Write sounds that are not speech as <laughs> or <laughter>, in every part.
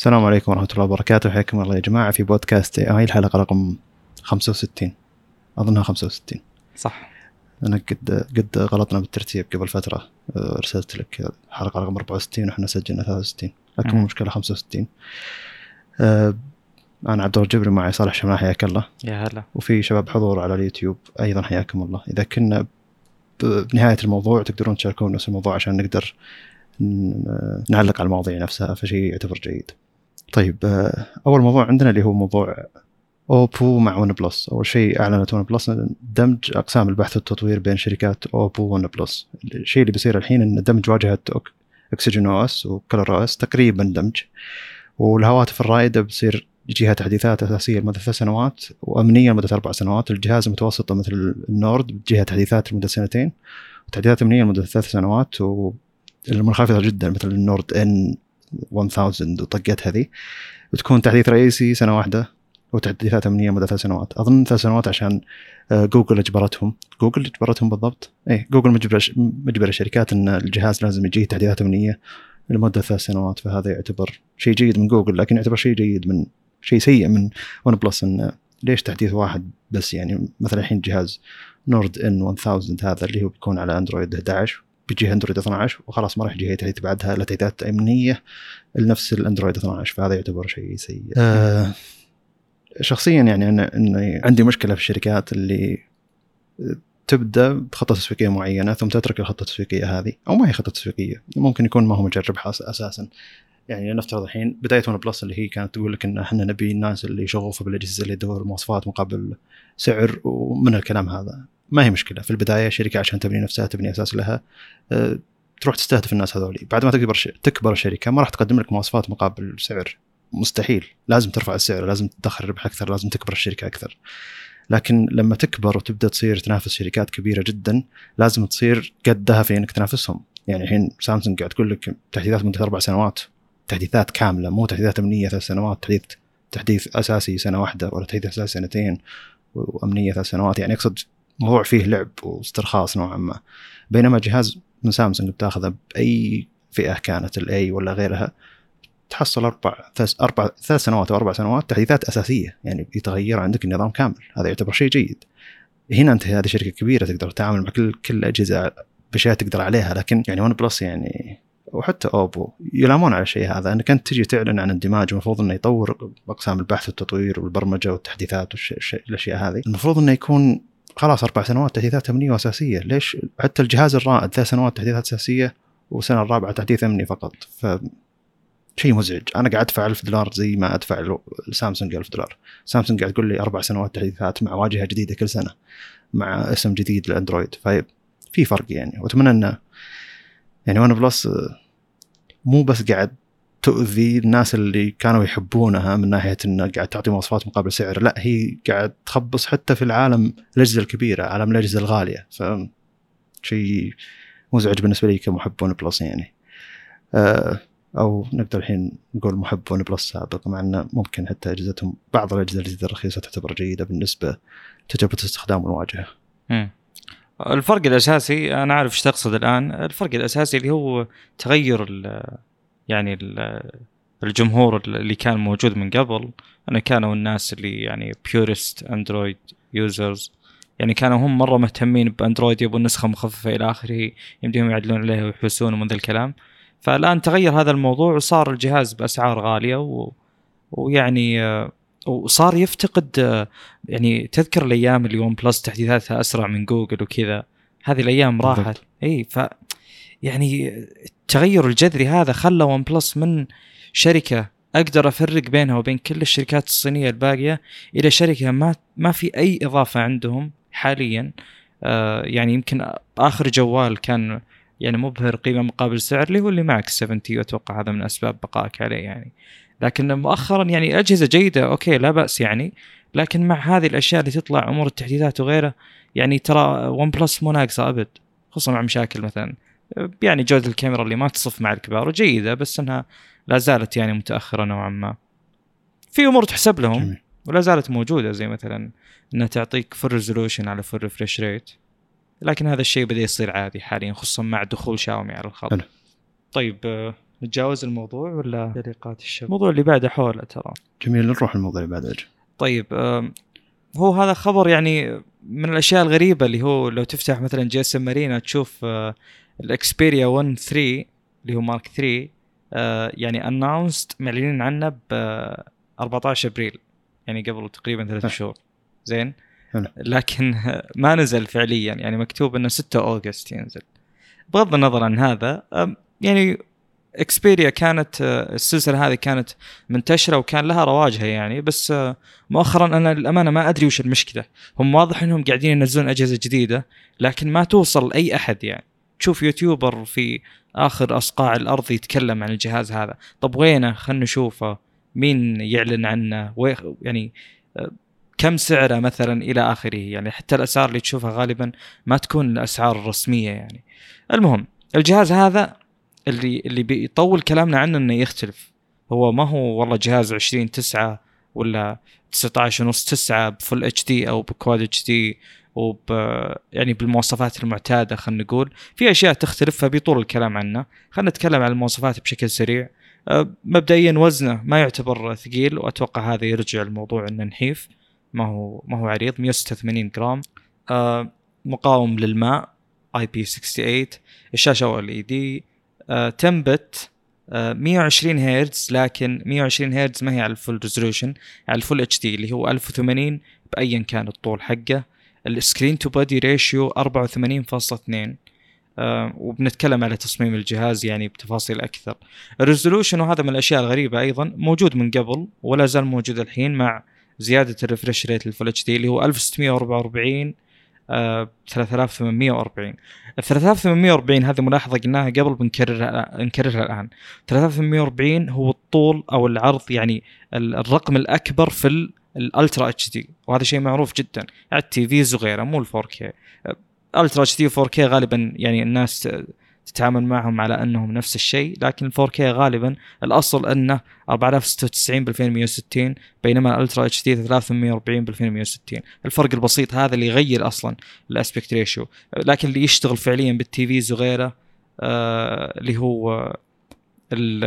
السلام عليكم ورحمة الله وبركاته. حياكم الله يا جماعة في بودكاست اي اي الحلقة رقم 65 أظنها 65 صح. أنا قد قد غلطنا بالترتيب قبل فترة آه، أرسلت لك حلقة رقم 64 وإحنا سجلنا 63 لكن مو. مشكلة 65 آه، أنا عبد الله الجبري معي صالح شمال حياك الله. يا هلا. وفي شباب حضور على اليوتيوب أيضا حياكم الله. إذا كنا بنهاية الموضوع تقدرون تشاركون نفس الموضوع عشان نقدر نعلق على المواضيع نفسها فشيء يعتبر جيد. طيب آه، أول موضوع عندنا اللي هو موضوع OPPO مع OnePlus أول شيء أعلنت OnePlus دمج أقسام البحث والتطوير بين شركات OPPO و OnePlus الشيء اللي بيصير الحين إن دمج واجهة OxygenOS و ColorOS تقريبا دمج. والهواتف الرائدة بتصير يجيها تحديثات أساسية لمدة ثلاث سنوات وامنيه لمدة أربع سنوات. الجهاز المتوسطة مثل ال Nord بتجيها تحديثات لمدة سنتين وتحديثات أمنية لمدة ثلاث سنوات والمنخفضة جدا مثل ال Nord N 1000 وطقت هذه. بتكون تحديث رئيسي سنة واحدة وتحديثات أمنية مدى ثلاث سنوات. أظن ثلاث سنوات عشان آه، جوجل أجبرتهم. جوجل أجبرتهم بالضبط؟ إيه جوجل مجبر مجبر الشركات إن الجهاز لازم يجيه تحديثات أمنية لمدة ثلاث سنوات فهذا يعتبر شيء جيد من جوجل لكن يعتبر شيء جيد من شيء سيء من OnePlus إن ليش تحديث واحد بس؟ يعني مثلا الحين جهاز Nord N 1000 هذا اللي هو بيكون على اندرويد 11 بيجيه أندرويد 12 وخلاص ما راح يجيه تحديث بعدها تحديثات أمنية لنفس الأندرويد 12 فهذا يعتبر شيء سيء. آه. شخصيا يعني أنا اني عندي مشكلة في الشركات اللي تبدأ بخطة تسويقية معينة ثم تترك الخطة التسويقية هذه أو ما هي خطة تسويقية ممكن يكون ما هو مجرب أساسا. يعني نفترض الحين بداية OnePlus اللي هي كانت تقول لك إن إحنا نبي الناس اللي شغوفه بالأجهزة اللي تدور مواصفات مقابل سعر ومن الكلام هذا. ما هي مشكلة. في البداية شركة عشان تبني نفسها تبني أساس لها أه، تروح تستهدف الناس هذولي بعد ما تكبر تكبر الشركة ما راح تقدم لك مواصفات مقابل سعر. مستحيل. لازم ترفع السعر لازم تدخل ربح أكثر لازم تكبر الشركة أكثر. لكن لما تكبر وتبدأ تصير تنافس شركات كبيرة جدا لازم تصير قدها في إنك تنافسهم. يعني الحين سامسونج قاعد تقول لك تحديثات مدة أربع سنوات. تحديثات كاملة مو تحديثات أمنية ثلاث سنوات. تحديث تحديث أساسي سنة واحدة ولا تحديث أساسي سنتين وأمنية ثلاث سنوات. يعني أقصد موضوع فيه لعب واسترخاص نوعا ما. بينما جهاز من سامسونج بتاخذه بأي فئة كانت ال A ولا غيرها تحصل أربع أربع ثلاث سنوات أو أربع سنوات تحديثات أساسية يعني يتغير عندك النظام كامل. هذا يعتبر شيء جيد. هنا أنت هذه شركة كبيرة تقدر تتعامل مع كل كل الاجهزه بأشياء تقدر عليها لكن يعني OnePlus يعني وحتى أوبو يلامون على الشيء هذا. أنك أنت تجي تعلن عن اندماج المفروض إنه يطور أقسام البحث والتطوير والبرمجة والتحديثات والاشياء هذه. المفروض إنه يكون خلاص أربع سنوات تحديثات أمنية وأساسية. ليش؟ حتى الجهاز الرائد ثلاث سنوات تحديثات أساسية والسنة الرابعة تحديث أمني فقط. ف شيء مزعج. أنا قاعد أدفع 1000 دولار زي ما أدفع لسامسونج 1000 دولار. سامسونج قاعد تقول لي أربع سنوات تحديثات مع واجهة جديدة كل سنة مع اسم جديد للاندرويد ففي فرق يعني. وأتمنى انه يعني OnePlus مو بس قاعد تؤذي الناس اللي كانوا يحبونها من ناحية انه قاعد تعطي مواصفات مقابل سعر لا هي قاعد تخبص حتى في العالم الأجهزة الكبيرة عالم الأجهزة الغالية ف شيء مزعج بالنسبة لي كمحب OnePlus يعني آه، أو نقدر الحين نقول محب OnePlus سابق مع إنه ممكن حتى أجهزتهم بعض الأجهزة الجديدة الرخيصة تعتبر جيدة بالنسبة لتجربه استخدام الواجهه. مم. الفرق الأساسي أنا عارف إيش تقصد الآن الفرق الأساسي اللي هو تغير يعني ال الجمهور اللي كان موجود من قبل إنه كانوا الناس اللي يعني purist Android users يعني كانوا هم مرة مهتمين بأندرويد يبون نسخة مخففة إلى آخره يمديهم يعدلون عليها ويحوسون ومن ذا الكلام. فالآن تغير هذا الموضوع وصار الجهاز بأسعار غالية و... ويعني آه، وصار يفتقد آه، يعني تذكر الأيام اللي OnePlus تحديثاتها أسرع من جوجل وكذا؟ هذه الأيام. راحت. اي ف يعني التغير الجذري هذا خلى OnePlus من شركة أقدر أفرق بينها وبين كل الشركات الصينية الباقية إلى شركة ما ما في أي إضافة عندهم حاليا. آه يعني يمكن آخر جوال كان يعني مبهر قيمة مقابل سعر اللي هو اللي معك 70 واتوقع هذا من أسباب بقائك عليه يعني. لكن مؤخرا يعني أجهزة جيدة okay لا بأس يعني لكن مع هذه الأشياء اللي تطلع أمور التحديثات وغيره يعني ترى OnePlus مو ناقصة أبد خصوصا مع مشاكل مثلا يعني جودة الكاميرا اللي ما تصف مع الكبار جيده بس إنها لا زالت يعني متأخرة نوعا ما. في أمور تحسب لهم جميل. ولا زالت موجودة زي مثلا إنها تعطيك full resolution على full refresh rate لكن هذا الشيء بدأ يصير عادي حاليا خصوصا مع دخول شاومي على الخط. حلو. طيب آه، نتجاوز الموضوع ولا تعليقات الشباب؟ الموضوع اللي بعده حوله ترى. جميل نروح الموضوع اللي بعده طيب هو هذا خبر يعني من الأشياء الغريبة اللي هو لو تفتح مثلا GSMArena تشوف آه، ال Xperia 1 3 اللي هو mark 3 آه، يعني announced معلنين عنه ب 14 أبريل يعني قبل تقريبا ثلاث. شهور. زين. لكن <laughs> ما نزل فعليا يعني مكتوب إنه 6 August ينزل. بغض النظر عن هذا يعني إكسبيريا كانت آه، السلسلة هذه كانت منتشرة وكان لها رواجها يعني بس آه، مؤخرا أنا للأمانة ما أدري وش المشكلة. هم واضح إنهم قاعدين ينزلون أجهزة جديدة لكن ما توصل لأي أحد يعني. تشوف يوتيوبر في آخر أصقاع الأرض يتكلم عن الجهاز هذا. طب وينه؟ خلنا نشوفه. مين يعلن عنه؟ وي- يعني آه، كم سعره مثلا إلى آخره؟ يعني حتى الأسعار اللي تشوفها غالبا ما تكون الأسعار الرسمية يعني. المهم الجهاز هذا اللي اللي بيطول كلامنا عنه إنه يختلف. هو ما هو والله جهاز 20 9 ولا 19 ونص 9 ب full HD أو ب quad HD وب يعني بالمواصفات المعتادة خلينا نقول. في أشياء تختلف فبيطول الكلام عنه. خلينا نتكلم عن المواصفات بشكل سريع. أه، مبدئيا وزنه ما يعتبر ثقيل وأتوقع هذا يرجع الموضوع إنه نحيف. ما هو ما هو عريض. 186 جرام. أه، مقاوم للماء IP 68 الشاشة OLED 10 bit آه، 120 هرتز لكن 120 هرتز ما هي على ال full resolution على ال full HD اللي هو 1080 by أيا كان الطول حقه. ال screen to body ratio 84.2 آه، وبنتكلم على تصميم الجهاز يعني بتفاصيل أكثر. ال resolution وهذا من الأشياء الغريبة أيضا موجود من قبل ولا زال موجود الحين مع زيادة ال refresh rate لل full HD اللي هو 1644 آه 3840 ال 3840 هذه ملاحظة قلناها قبل بنكررها نكررها الآن. 3840 هو الطول أو العرض يعني ال- الرقم الأكبر في ال ultra HD وهذا شيء معروف جدا. على ال TVs وغيره مو ال 4K ultra HD و 4K غالبا يعني الناس تتعامل معهم على أنهم نفس الشيء لكن ال 4K غالبا الأصل أنه 4096 ب 2160 بينما ال ultra HD 3840 ب 2160 الفرق البسيط هذا اللي يغير أصلا ال aspect ratio. لكن اللي يشتغل فعليا بال TVs وغيره آه اللي هو ال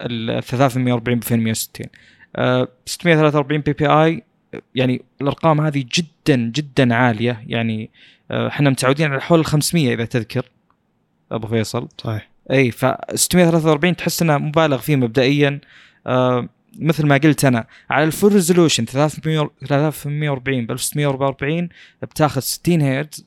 ال 340 ب 2160 آه 643 PPI يعني الأرقام هذه جدا جدا عالية. يعني آه، إحنا متعودين على حول ال 500 إذا تذكر أبو فيصل. صحيح. إي ف 643 تحس إنه مبالغ فيه مبدئيا. آه مثل ما قلت أنا على ال full resolution 300 340 ب 1644 بتاخذ 60 هرتز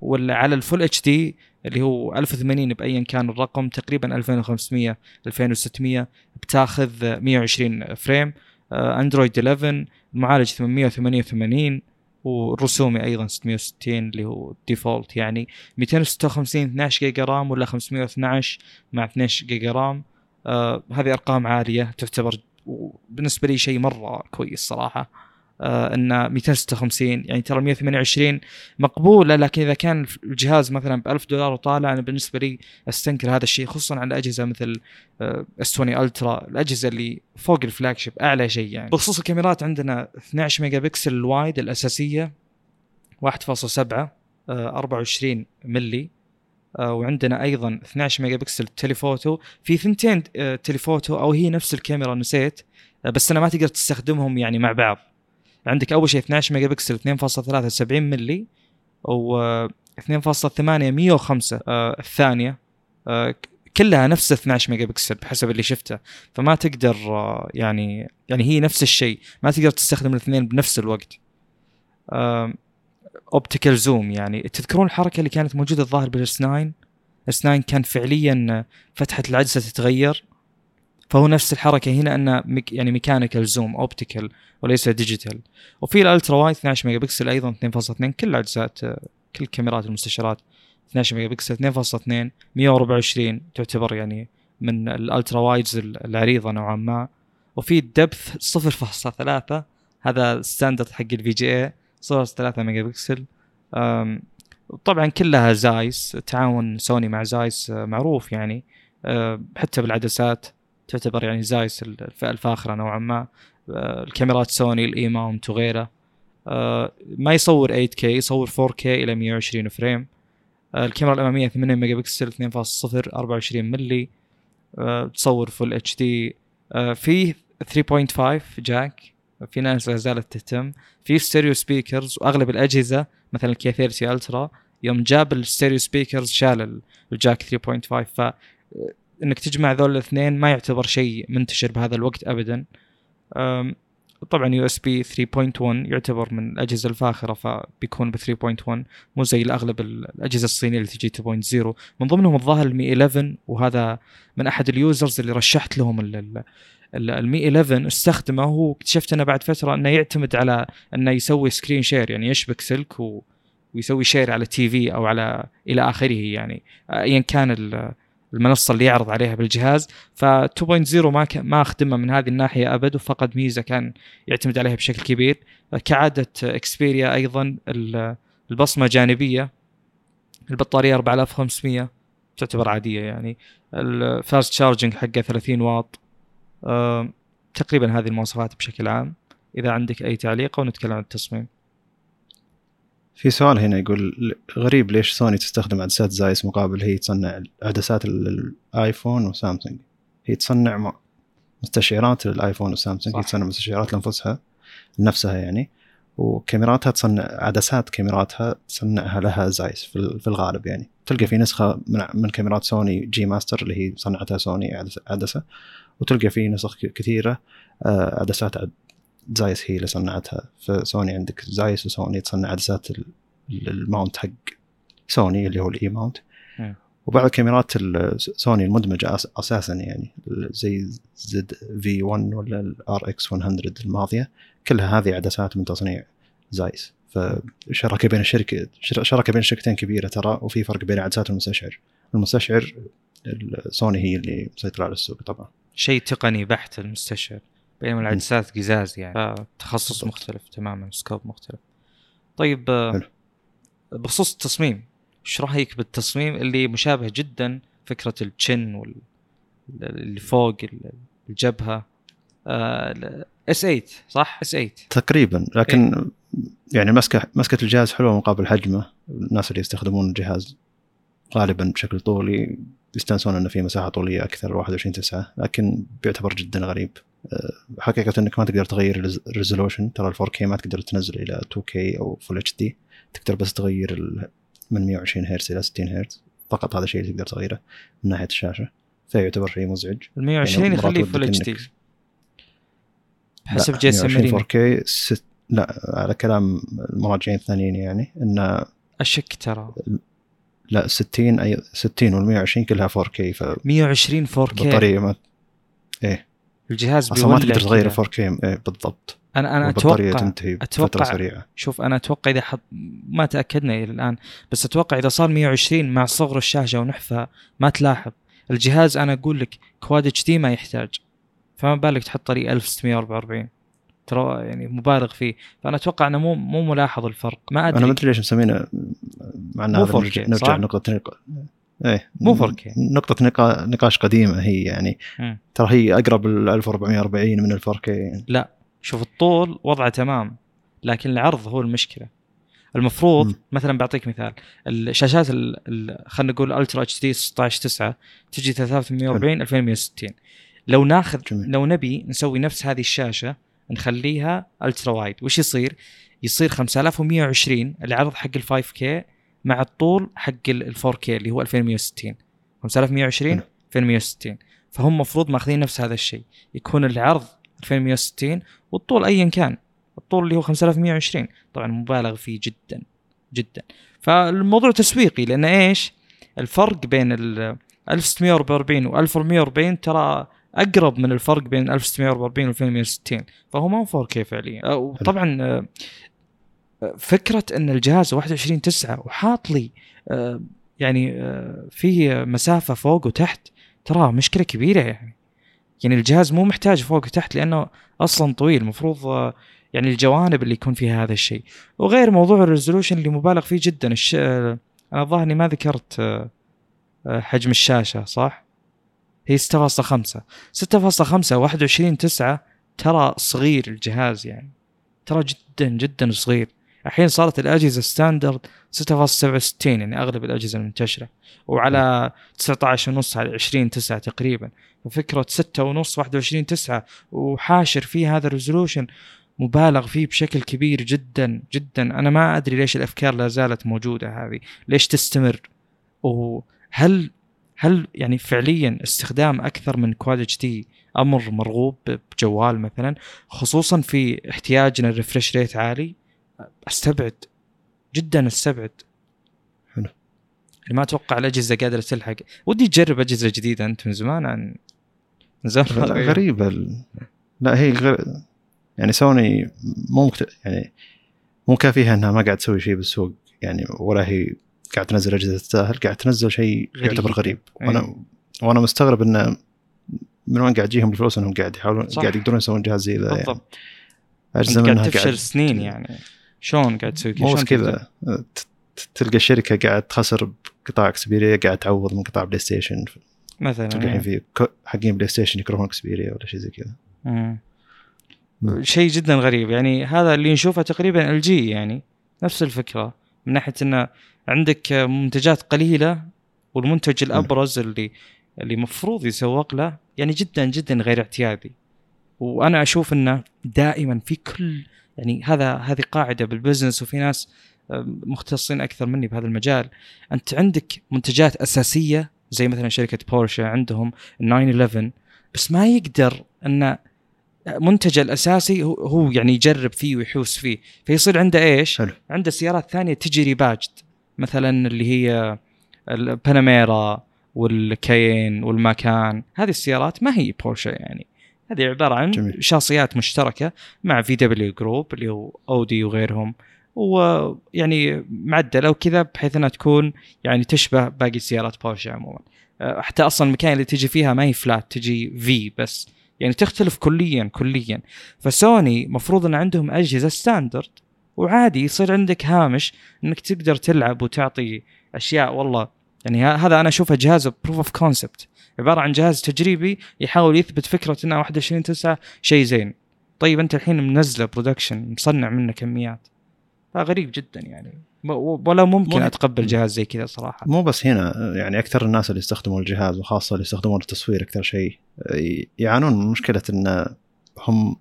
ولا على ال full HD اللي هو 1080 by أيا كان الرقم تقريبا 2500 2600 بتاخذ 120 frame. Android 11 المعالج 888 والرسومي أيضا 660 اللي هو default يعني 256 12 جيجا RAM ولا 512 مع 12 جيجا RAM. آه هذه أرقام عالية تعتبر بالنسبة لي شيء مرة كويس صراحة. آه إن 256 يعني ترى 128 مقبوله لكن إذا كان الجهاز مثلا ب 1000 دولار وطالع أنا بالنسبة لي أستنكر هذا الشيء خصوصا على أجهزة مثل S 20 Ultra الأجهزة اللي فوق ال flagship أعلى شيء يعني. بخصوص الكاميرات عندنا 12 ميجا بكسل ال wide الأساسية 1.7 آه 24 ملي آه وعندنا أيضا 12 ميجا بكسل telephoto. في ثنتين آه telephoto أو هي نفس الكاميرا نسيت آه بس أنا ما تقدر تستخدمهم يعني مع بعض. عندك أول شيء 12 ميجا بكسل 2.3 70 ملي و 2.8 105 آه الثانية آه كلها نفس 12 ميجا بكسل بحسب اللي شفته. فما تقدر آه يعني يعني هي نفس الشيء ما تقدر تستخدم الاثنين بنفس الوقت. optical zoom يعني. تذكرون الحركة اللي كانت موجودة الظاهر بال S 9 S 9 كان فعليا فتحة العدسه تتغير. فهو نفس الحركة هنا انه mech يعني mechanical zoom optical وليس digital وفي ال ultra wide 12 ميجا بكسل أيضا 2.2 كل العدسات كل كاميرات المستشعرات 12 ميجا بكسل 2.2 124 تعتبر يعني من ال ultra wides العريضة نوعا ما. وفي ال depth 0.3 هذا standard حق ال VGA 0.3 ميجا بكسل طبعا كلها Zeiss تعاون سوني مع Zeiss معروف يعني حتى بالعدسات. تعتبر يعني Zeiss الفئة الفاخرة نوعا ما. الكاميرات Sony ال E-mount وغيره ما يصور 8K يصور 4K إلى 120 frame. الكاميرا الأمامية 8 ميجا بكسل 2.0 24 ملي آه، تصور full HD في 3.5 jack في ناس لا زالت تهتم. في stereo speakers وأغلب الأجهزة مثلا ال K 30 Ultra يوم جاب ال stereo speakers شال ال jack 3.5 ف آه، إنك تجمع ذول الاثنين ما يعتبر شيء منتشر بهذا الوقت ابدا. طبعا USB 3.1 يعتبر من الأجهزة الفاخرة فبيكون ب 3.1 مو زي الأغلب الأجهزة الصينية اللي تجي 2.0 من ضمنهم الظاهر ال Mi 11 وهذا من أحد ال users اللي رشحت لهم ال- ال- ال- ال Mi 11 استخدمه واكتشفت أنه بعد فترة أنه يعتمد على أنه يسوي screen share يعني يشبك سلك ويسوي share على TV أو على إلى آخره يعني. ايا كان المنصة اللي يعرض عليها بالجهاز ف 2.0 ما ك- ما أخدمه من هذه الناحية أبد وفقد ميزة كان يعتمد عليها بشكل كبير. كعادة Xperia أيضا ال- البصمة جانبية. البطارية 4500 تعتبر عادية يعني. ال fast charging حقه 30 واط. تقريبا هذه المواصفات بشكل عام إذا عندك أي تعليق ونتكلم عن التصميم. في سؤال هنا يقول غريب ليش سوني تستخدم عدسات Zeiss مقابل هي تصنع عدسات ال- الايفون وسامسونج هي تصنع مستشعرات للآيفون وسامسونج هي. تصنع مستشعرات لأنفسها لنفسها يعني وكاميراتها تصنع عدسات كاميراتها تصنعها لها Zeiss في ال- في الغالب يعني تلقى في نسخة من, من كاميرات سوني G Master اللي هي صنعتها سوني عدسه, عدسة وتلقى في نسخ ك- كثيرة آه، عدسات عد- Zeiss هي اللي صنعتها. فسوني عندك Zeiss وسوني تصنع عدسات ال- ال- ال mount حق سوني اللي هو ال E-mount. مم. وبعض كاميرات ال- سوني المدمجة أساسا يعني زي ZV 1 ولا ال RX 100 الماضية كلها هذه عدسات من تصنيع Zeiss. فشراكة بين الشركة شر- شراكة بين شركتين كبيرة ترى وفي فرق بين عدسات والمستشعر المستشعر ال- سوني هي اللي مسيطرة على السوق طبعا. شيء تقني بحت المستشعر. بينما العدسات قزاز يعني. فتخصص بالضبط. مختلف تماما scope مختلف. طيب آه،. بخصوص التصميم إيش رأيك بالتصميم اللي مشابه جدا فكرة ال chin وال اللي فوق ال- الجبهة؟ S 8 صح؟ S 8 تقريبا لكن يعني مسكة مسكة الجهاز حلوة مقابل حجمه. الناس اللي يستخدمون الجهاز غالبا بشكل طولي يستانسون إنه في مساحة طولية أكثر 21 9 لكن بيعتبر جدا غريب. حقيقة إنك ما تقدر تغير ال resolution ترى ال 4K ما تقدر تنزل إلى 2K أو full HD تقدر بس تغير من 120 هرتز إلى 60 هرتز. فقط هذا الشيء اللي تقدر تغيره من ناحية الشاشة. فيعتبر شيء مزعج. ال 120 يعني يخليه full HD حسب GSM 120 Arena 4K ست... لا على كلام المراجعين الثانيين يعني إن أشك ترى. لا 60 اي 60 وال 120 كلها 4K فالبطاريه 120 4K ما إيه. الجهاز أصلا ما تقدر تغير كذا. 4K إيه بالضبط. أنا أنا أتوقع تنتهي بفترة أتوقع سريعة. شوف أنا أتوقع إذا حط ما تأكدنا إلى الآن بس أتوقع إذا صار 120 مع صغر الشاشة ونحفها ما تلاحظ. الجهاز أنا أقول لك كواد إتش دي ما يحتاج. فما بالك تحط لي 1644 ترى يعني مبالغ فيه. فأنا أتوقع انه مو مو ملاحظ الفرق. ما أدري. أنا ما أدري ليش مسمينه مع هذا 4K نرجع؟ نقطه نق... إيه مو 4K. نقطة نقا... نقاش قديمة هي يعني. ترى هي أقرب ال 1440 من ال 4K يعني. شوف الطول وضعه تمام لكن العرض هو المشكلة المفروض مم. مثلا بعطيك مثال الشاشات ال- ال- خلينا نقول Ultra HD 16 9 تجي 340 2160 لو ناخذ جميل. لو نبي نسوي نفس هذه الشاشة نخليها ultra wide وش يصير؟ يصير 5120 العرض حق ال 5K مع الطول حق ال 4K اللي هو 2160 5120 حلو. 2160 فهم مفروض ماخذين نفس هذا الشيء. يكون العرض 2160 والطول ايا كان. الطول اللي هو 5120 طبعا مبالغ فيه جدا جدا. فالموضوع تسويقي لأن إيش؟ الفرق بين ال 1644 و 1440 ترى أقرب من الفرق بين 1640 و 2160 فهو ما هو 4K فعليا. وطبعا فكرة إن الجهاز 21 9 وحاط لي أه، يعني أه، فيه مسافة فوق وتحت ترى مشكلة كبيرة يعني. يعني الجهاز مو محتاج فوق وتحت لأنه أصلا طويل المفروض آه، يعني الجوانب اللي يكون فيها هذا الشيء. وغير موضوع الريزولوشن اللي مبالغ فيه جدا الش... آه، أنا الظاهر إني ما ذكرت آه، آه، حجم الشاشة صح؟ هي 6.5 6.5 21 9 ترى صغير الجهاز يعني. ترى جدا جدا صغير. الحين صارت الأجهزة standard 6.67 يعني أغلب الأجهزة المنتشره وعلى 19 ونص على 20 9 تقريبا. ففكرة 6 ونص 21 9 وحاشر فيه هذا ال resolution مبالغ فيه بشكل كبير جدا جدا. أنا ما أدري ليش الأفكار لا زالت موجودة هذه. ليش تستمر؟ وهل هل يعني فعليا استخدام أكثر من quad HD أمر مرغوب بجوال مثلا؟ خصوصا في احتياجنا الريفرش ريت عالي. أستبعد جدا أستبعد. حلو. ما أتوقع الأجهزة قادرة تلحق. ودي تجرب أجهزة جديدة أنت من زمان عن من زمان غريبه ال... لا هي غير يعني سوني مو مكت... يعني مو كافيها إنها ما قاعد تسوي شيء بالسوق. يعني ولا هي قاعد تنزل أجهزة تستاهل قاعد تنزل شيء غريب. يعتبر غريب. وأنا أي. وأنا مستغرب انه من وين قاعد تجيهم الفلوس إنهم قاعد يحاولون. قاعد يقدرون يسوون جهاز زي ذا يعني. بالضبط. أجزم أنت إنها قاعد تفشل سنين يعني. شلون قاعد تسوي كذا؟ كذا. تلقى الشركة قاعد تخسر بقطاع Xperia قاعد تعوض من قطاع بلاي ستيشن. مثلا تلقى الحين في كو- حقين بلاي ستيشن يكرهون Xperia ولا شيء زي كذا. شيء جدا غريب. يعني هذا اللي نشوفه تقريبا LG يعني نفس الفكرة. من ناحية إنه عندك منتجات قليلة والمنتج الأبرز اللي اللي مفروض يسوق له يعني جدا جدا غير اعتيادي. وأنا أشوف إنه دائما في كل يعني هذا هذه قاعدة بالبزنس وفي ناس آه، مختصين أكثر مني بهذا المجال. أنت عندك منتجات أساسية زي مثلا شركة بورشه عندهم 911 بس ما يقدر أن منتجه الأساسي هو, يعني يجرب فيه ويحوس فيه. فيصير عنده إيش؟ حلو. عنده سيارات ثانية تجي rebadged مثلا اللي هي الباناميرا والكاين والماكان. هذه السيارات ما هي بورشه يعني. هذه عبارة عن جميل. شاصيات مشتركة مع VW group اللي هو أودي وغيرهم ويعني معدلة وكذا بحيث إنها تكون يعني تشبه باقي سيارات بورشة عموما. أه، حتى أصلا المكاين اللي تجي فيها ما هي flat تجي V6. يعني تختلف كليا كليا. فسوني مفروض إن عندهم أجهزة standard وعادي يصير عندك هامش إنك تقدر تلعب وتعطي أشياء. والله يعني هذا أنا أشوفه جهاز proof of concept عبارة عن جهاز تجريبي يحاول يثبت فكرة انه 21 9 شيء زين. طيب أنت الحين منزله production مصنع منه كميات. فغريب جدا يعني. ولا ممكن مو- أتقبل جهاز زي كذا صراحة. مو بس هنا يعني أكثر الناس اللي يستخدموا الجهاز وخاصة اللي يستخدمون التصوير أكثر شيء يعانون من مشكلة إن هم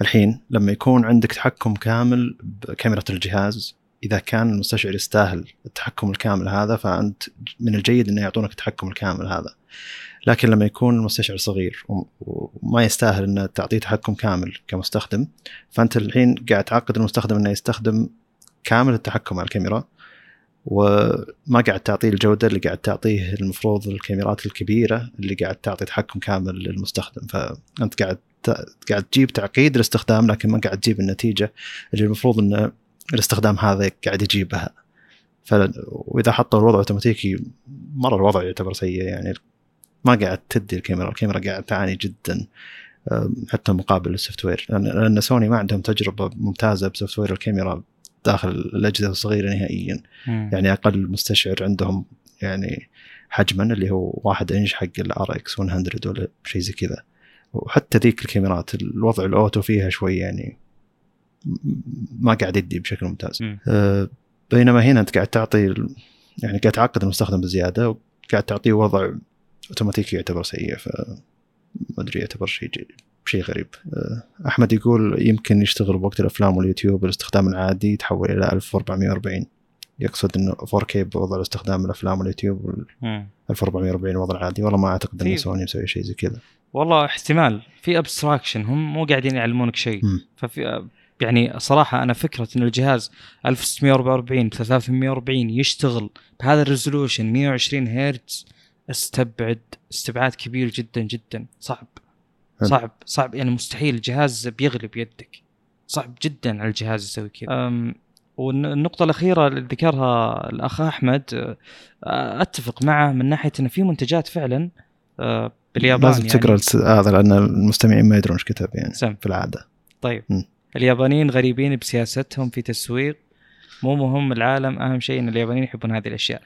الحين لما يكون عندك تحكم كامل بكاميرا الجهاز إذا كان المستشعر يستاهل التحكم الكامل هذا فأنت من الجيد إنه يعطونك التحكم الكامل هذا. لكن لما يكون المستشعر صغير وم- وما يستاهل إنه تعطيه تحكم كامل كمستخدم فأنت الحين قاعد تعقد المستخدم إنه يستخدم كامل التحكم على الكاميرا وما قاعد تعطيه الجودة اللي قاعد تعطيه المفروض الكاميرات الكبيرة اللي قاعد تعطي تحكم كامل للمستخدم. فأنت قاعد قاعد تجيب تعقيد الاستخدام لكن ما قاعد تجيب النتيجة اللي المفروض ان الاستخدام هذا قاعد يجيبها. ف وإذا حطوا الوضع أوتوماتيكي مرة الوضع يعتبر سيء يعني ما قاعد تدي الكاميرا الكاميرا قاعد تعاني جدا حتى مقابل ال software. لأن سوني ما عندهم تجربة ممتازة ب software الكاميرا داخل الأجهزة الصغيرة نهائيا. مم. يعني أقل مستشعر عندهم يعني حجما اللي هو واحد إنش حق ال RX 100 ولا شيء زي كذا. وحتى ذيك الكاميرات الوضع الأوتو فيها شوي يعني م- ما قاعد يدي بشكل ممتاز. مم. أه، بينما هنا أنت قاعد تعطي يعني قاعد تعقد المستخدم بزيادة وقاعد تعطيه وضع اوتوماتيكي يعتبر سيء ف ما أدري يعتبر شيء شيء غريب. أه، أحمد يقول يمكن يشتغل بوقت الأفلام واليوتيوب الاستخدام العادي يتحول إلى 1440 يقصد إنه 4K بوضع الاستخدام الأفلام واليوتيوب وال مم. 1440 وضع العادي. والله ما أعتقد إن سوني مسوي شيء زي كذا. والله احتمال. في abstraction هم مو قاعدين يعلمونك شيء. ففي يعني صراحة أنا فكرة إن الجهاز 1644 ب 340 يشتغل بهذا ال resolution 120 هرتز استبعد استبعاد كبير جدا جدا. صعب. صعب. صعب. يعني مستحيل. الجهاز بيغلب يدك. صعب جدا على الجهاز يسوي كذا. والنقطة الأخيرة اللي ذكرها الأخ أحمد أتفق معه من ناحية أن في منتجات فعلا باليابان لازم يعني. تقرأ الس- هذا لأن المستمعين ما يدرون إيش كتب يعني سم. في العادة. طيب. م. اليابانيين غريبين بسياستهم في تسويق مو مهم العالم أهم شيء إن اليابانيين يحبون هذه الأشياء.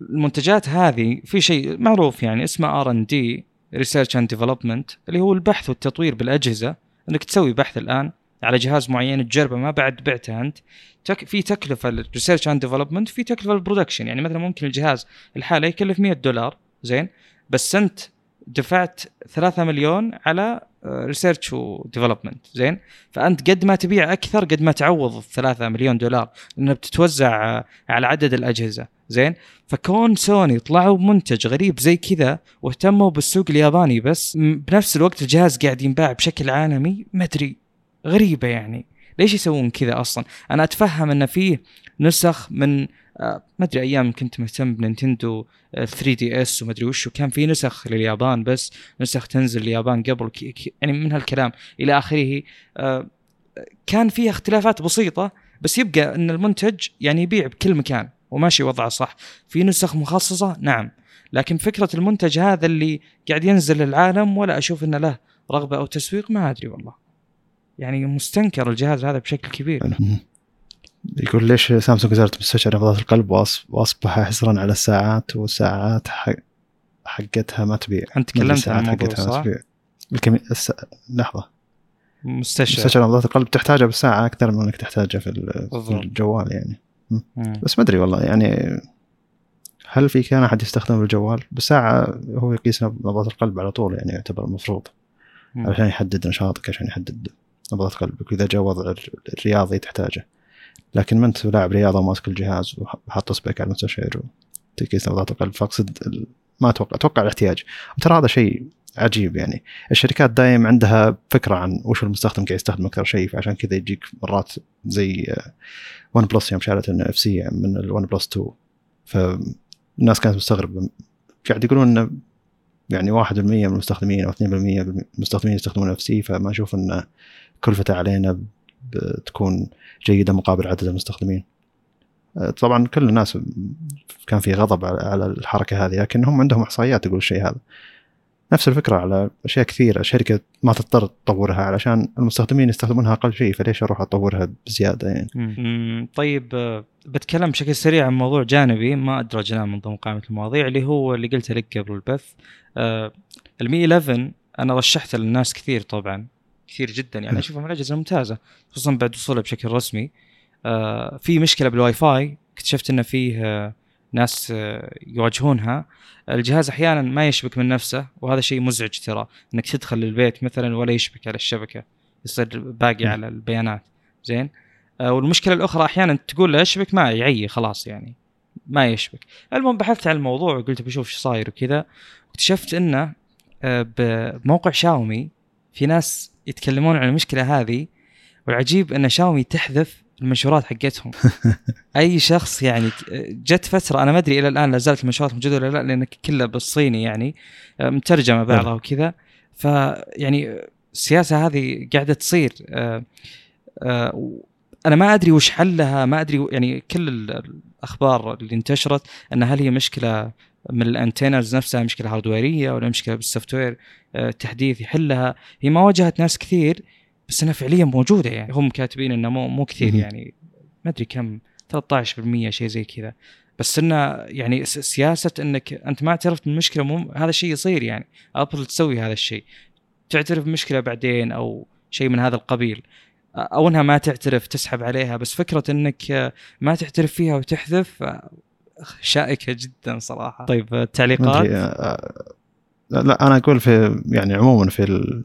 المنتجات هذه في شيء معروف يعني اسمه R and D research and development اللي هو البحث والتطوير بالأجهزة إنك تسوي بحث الآن على جهاز معين تجربه ما بعد بعته أنت. تك في تكلفة لل research and development في تكلفة لل production يعني مثلا ممكن الجهاز الحالي يكلف 100 دولار زين؟ بس أنت دفعت 3 مليون على research و development زين؟ فأنت قد ما تبيع أكثر قد ما تعوض 3 مليون دولار لانها بتتوزع آه، على عدد الأجهزة. زين؟ فكون سوني طلعوا بمنتج غريب زي كذا واهتموا بالسوق الياباني بس بنفس الوقت الجهاز قاعد ينباع بشكل عالمي ما أدري. غريبة يعني. ليش يسوون كذا أصلا؟ أنا أتفهم إن فيه نسخ من آه، ما أدري أيام كنت مهتم بنينتندو 3 دي إس وما أدري وش وكان في نسخ لليابان بس نسخ تنزل اليابان قبل كي كي يعني من هالكلام إلى آخره. آه، كان فيها اختلافات بسيطة بس يبقى إن المنتج يعني يبيع بكل مكان وماشي وضعه صح. في نسخ مخصصة؟ نعم. لكن فكرة المنتج هذا اللي قاعد ينزل للعالم ولا أشوف إنه له رغبة أو تسويق ما أدري والله. يعني مستنكر الجهاز هذا بشكل كبير. <laughs> يقول ليش سامسونج زالت مستشعر نبضات القلب وأصبح حصرا على الساعات والساعات حق حقتها ما تبيع. أنت تكلمت عن الموضوع حقتها ما؟ تبيع. الكمي... الس... لحظة. مستشعر. مستشعر نبضات القلب تحتاجها بالساعة أكثر من إنك تحتاجها في, ال... في بالضبط. الجوال يعني. مم. بس ما أدري والله يعني هل في كان أحد يستخدم بالجوال بالساعة هو يقيس نبضات القلب على طول يعني يعتبر المفروض. عشان يحدد نشاطك عشان يحدد نبضات قلبك. وإذا جاء وضع الرياضي تحتاجه. لكن ما انت لاعب رياضة وماسك الجهاز وحاط اصبعك على المستشعر وتقيس نبضات القلب فاقصد ما أتوقع أتوقع الاحتياج. وترى هذا شيء عجيب يعني. الشركات دايم عندها فكرة عن وش المستخدم قاعد يستخدم أكثر شيء فعشان كذا يجيك مرات زي ون بلس يوم شالت NFC من الون بلس 2 فالناس كانت مستغربة. قاعد يقولون إنه يعني 1% من المستخدمين أو 2% من المستخدمين يستخدمون NFC فما أشوف ان كلفته علينا بتكون جيدة مقابل عدد المستخدمين. أه، طبعا كل الناس كان في غضب على- على الحركة هذه لكن هم عندهم إحصائيات تقول الشيء هذا. نفس الفكرة على أشياء كثيرة الشركة ما تضطر تطورها علشان المستخدمين يستخدمونها أقل شيء فليش أروح أطورها بزيادة يعني. مم. طيب آه، بتكلم بشكل سريع عن موضوع جانبي ما أدرجناه من ضمن قائمة المواضيع اللي هو اللي قلته لك قبل البث آه، المي 11 أنا رشحته للناس كثير طبعا كثير جدا. يعني اشوفها من الاجهزه الممتازه خصوصا بعد وصولها بشكل رسمي. آه، في مشكلة بالواي فاي اكتشفت انه فيه آه، ناس آه، يواجهونها. الجهاز أحيانا ما يشبك من نفسه وهذا شيء مزعج ترى إنك تدخل للبيت مثلا ولا يشبك على الشبكة يصير باقي. على البيانات. زين؟ آه، والمشكلة الأخرى أحيانا تقول له اشبك ما يعي خلاص يعني ما يشبك. المهم بحثت عن الموضوع وقلت بشوف إيش صاير وكذا. اكتشفت إنه آه، بموقع شاومي في ناس يتكلمون عن المشكلة هذه والعجيب أن شاومي تحذف المنشورات حقتهم. <laughs> أي شخص يعني جت فترة أنا ما أدري إلى الآن لا زالت المنشورات موجودة ولا لا لأن كلها بالصيني يعني مترجمة بعضها وكذا. فيعني السياسة هذه قاعدة تصير. آه، آه، أنا ما أدري وش حلها ما أدري يعني كل ال- الأخبار اللي انتشرت أن هل هي مشكلة من ال antennas نفسها مشكله هاردويرية ولا مشكله بال software آه، تحديث يحلها. هي ما واجهت ناس كثير بس أنها فعليا موجودة يعني. هم كاتبين إنه مو مو كثير. يعني. ما أدري كم 13% شيء زي كذا. بس إنه يعني سياسة إنك أنت ما اعترفت بالمشكلة مو هذا الشيء يصير يعني. ابل تسوي هذا الشيء. تعترف بمشكلة بعدين أو شيء من هذا القبيل. أو إنها ما تعترف تسحب عليها. بس فكرة إنك ما تعترف فيها وتحذف شائكه جدا صراحة. طيب التعليقات أدري آه، لا أنا أقول في يعني عموما في ال-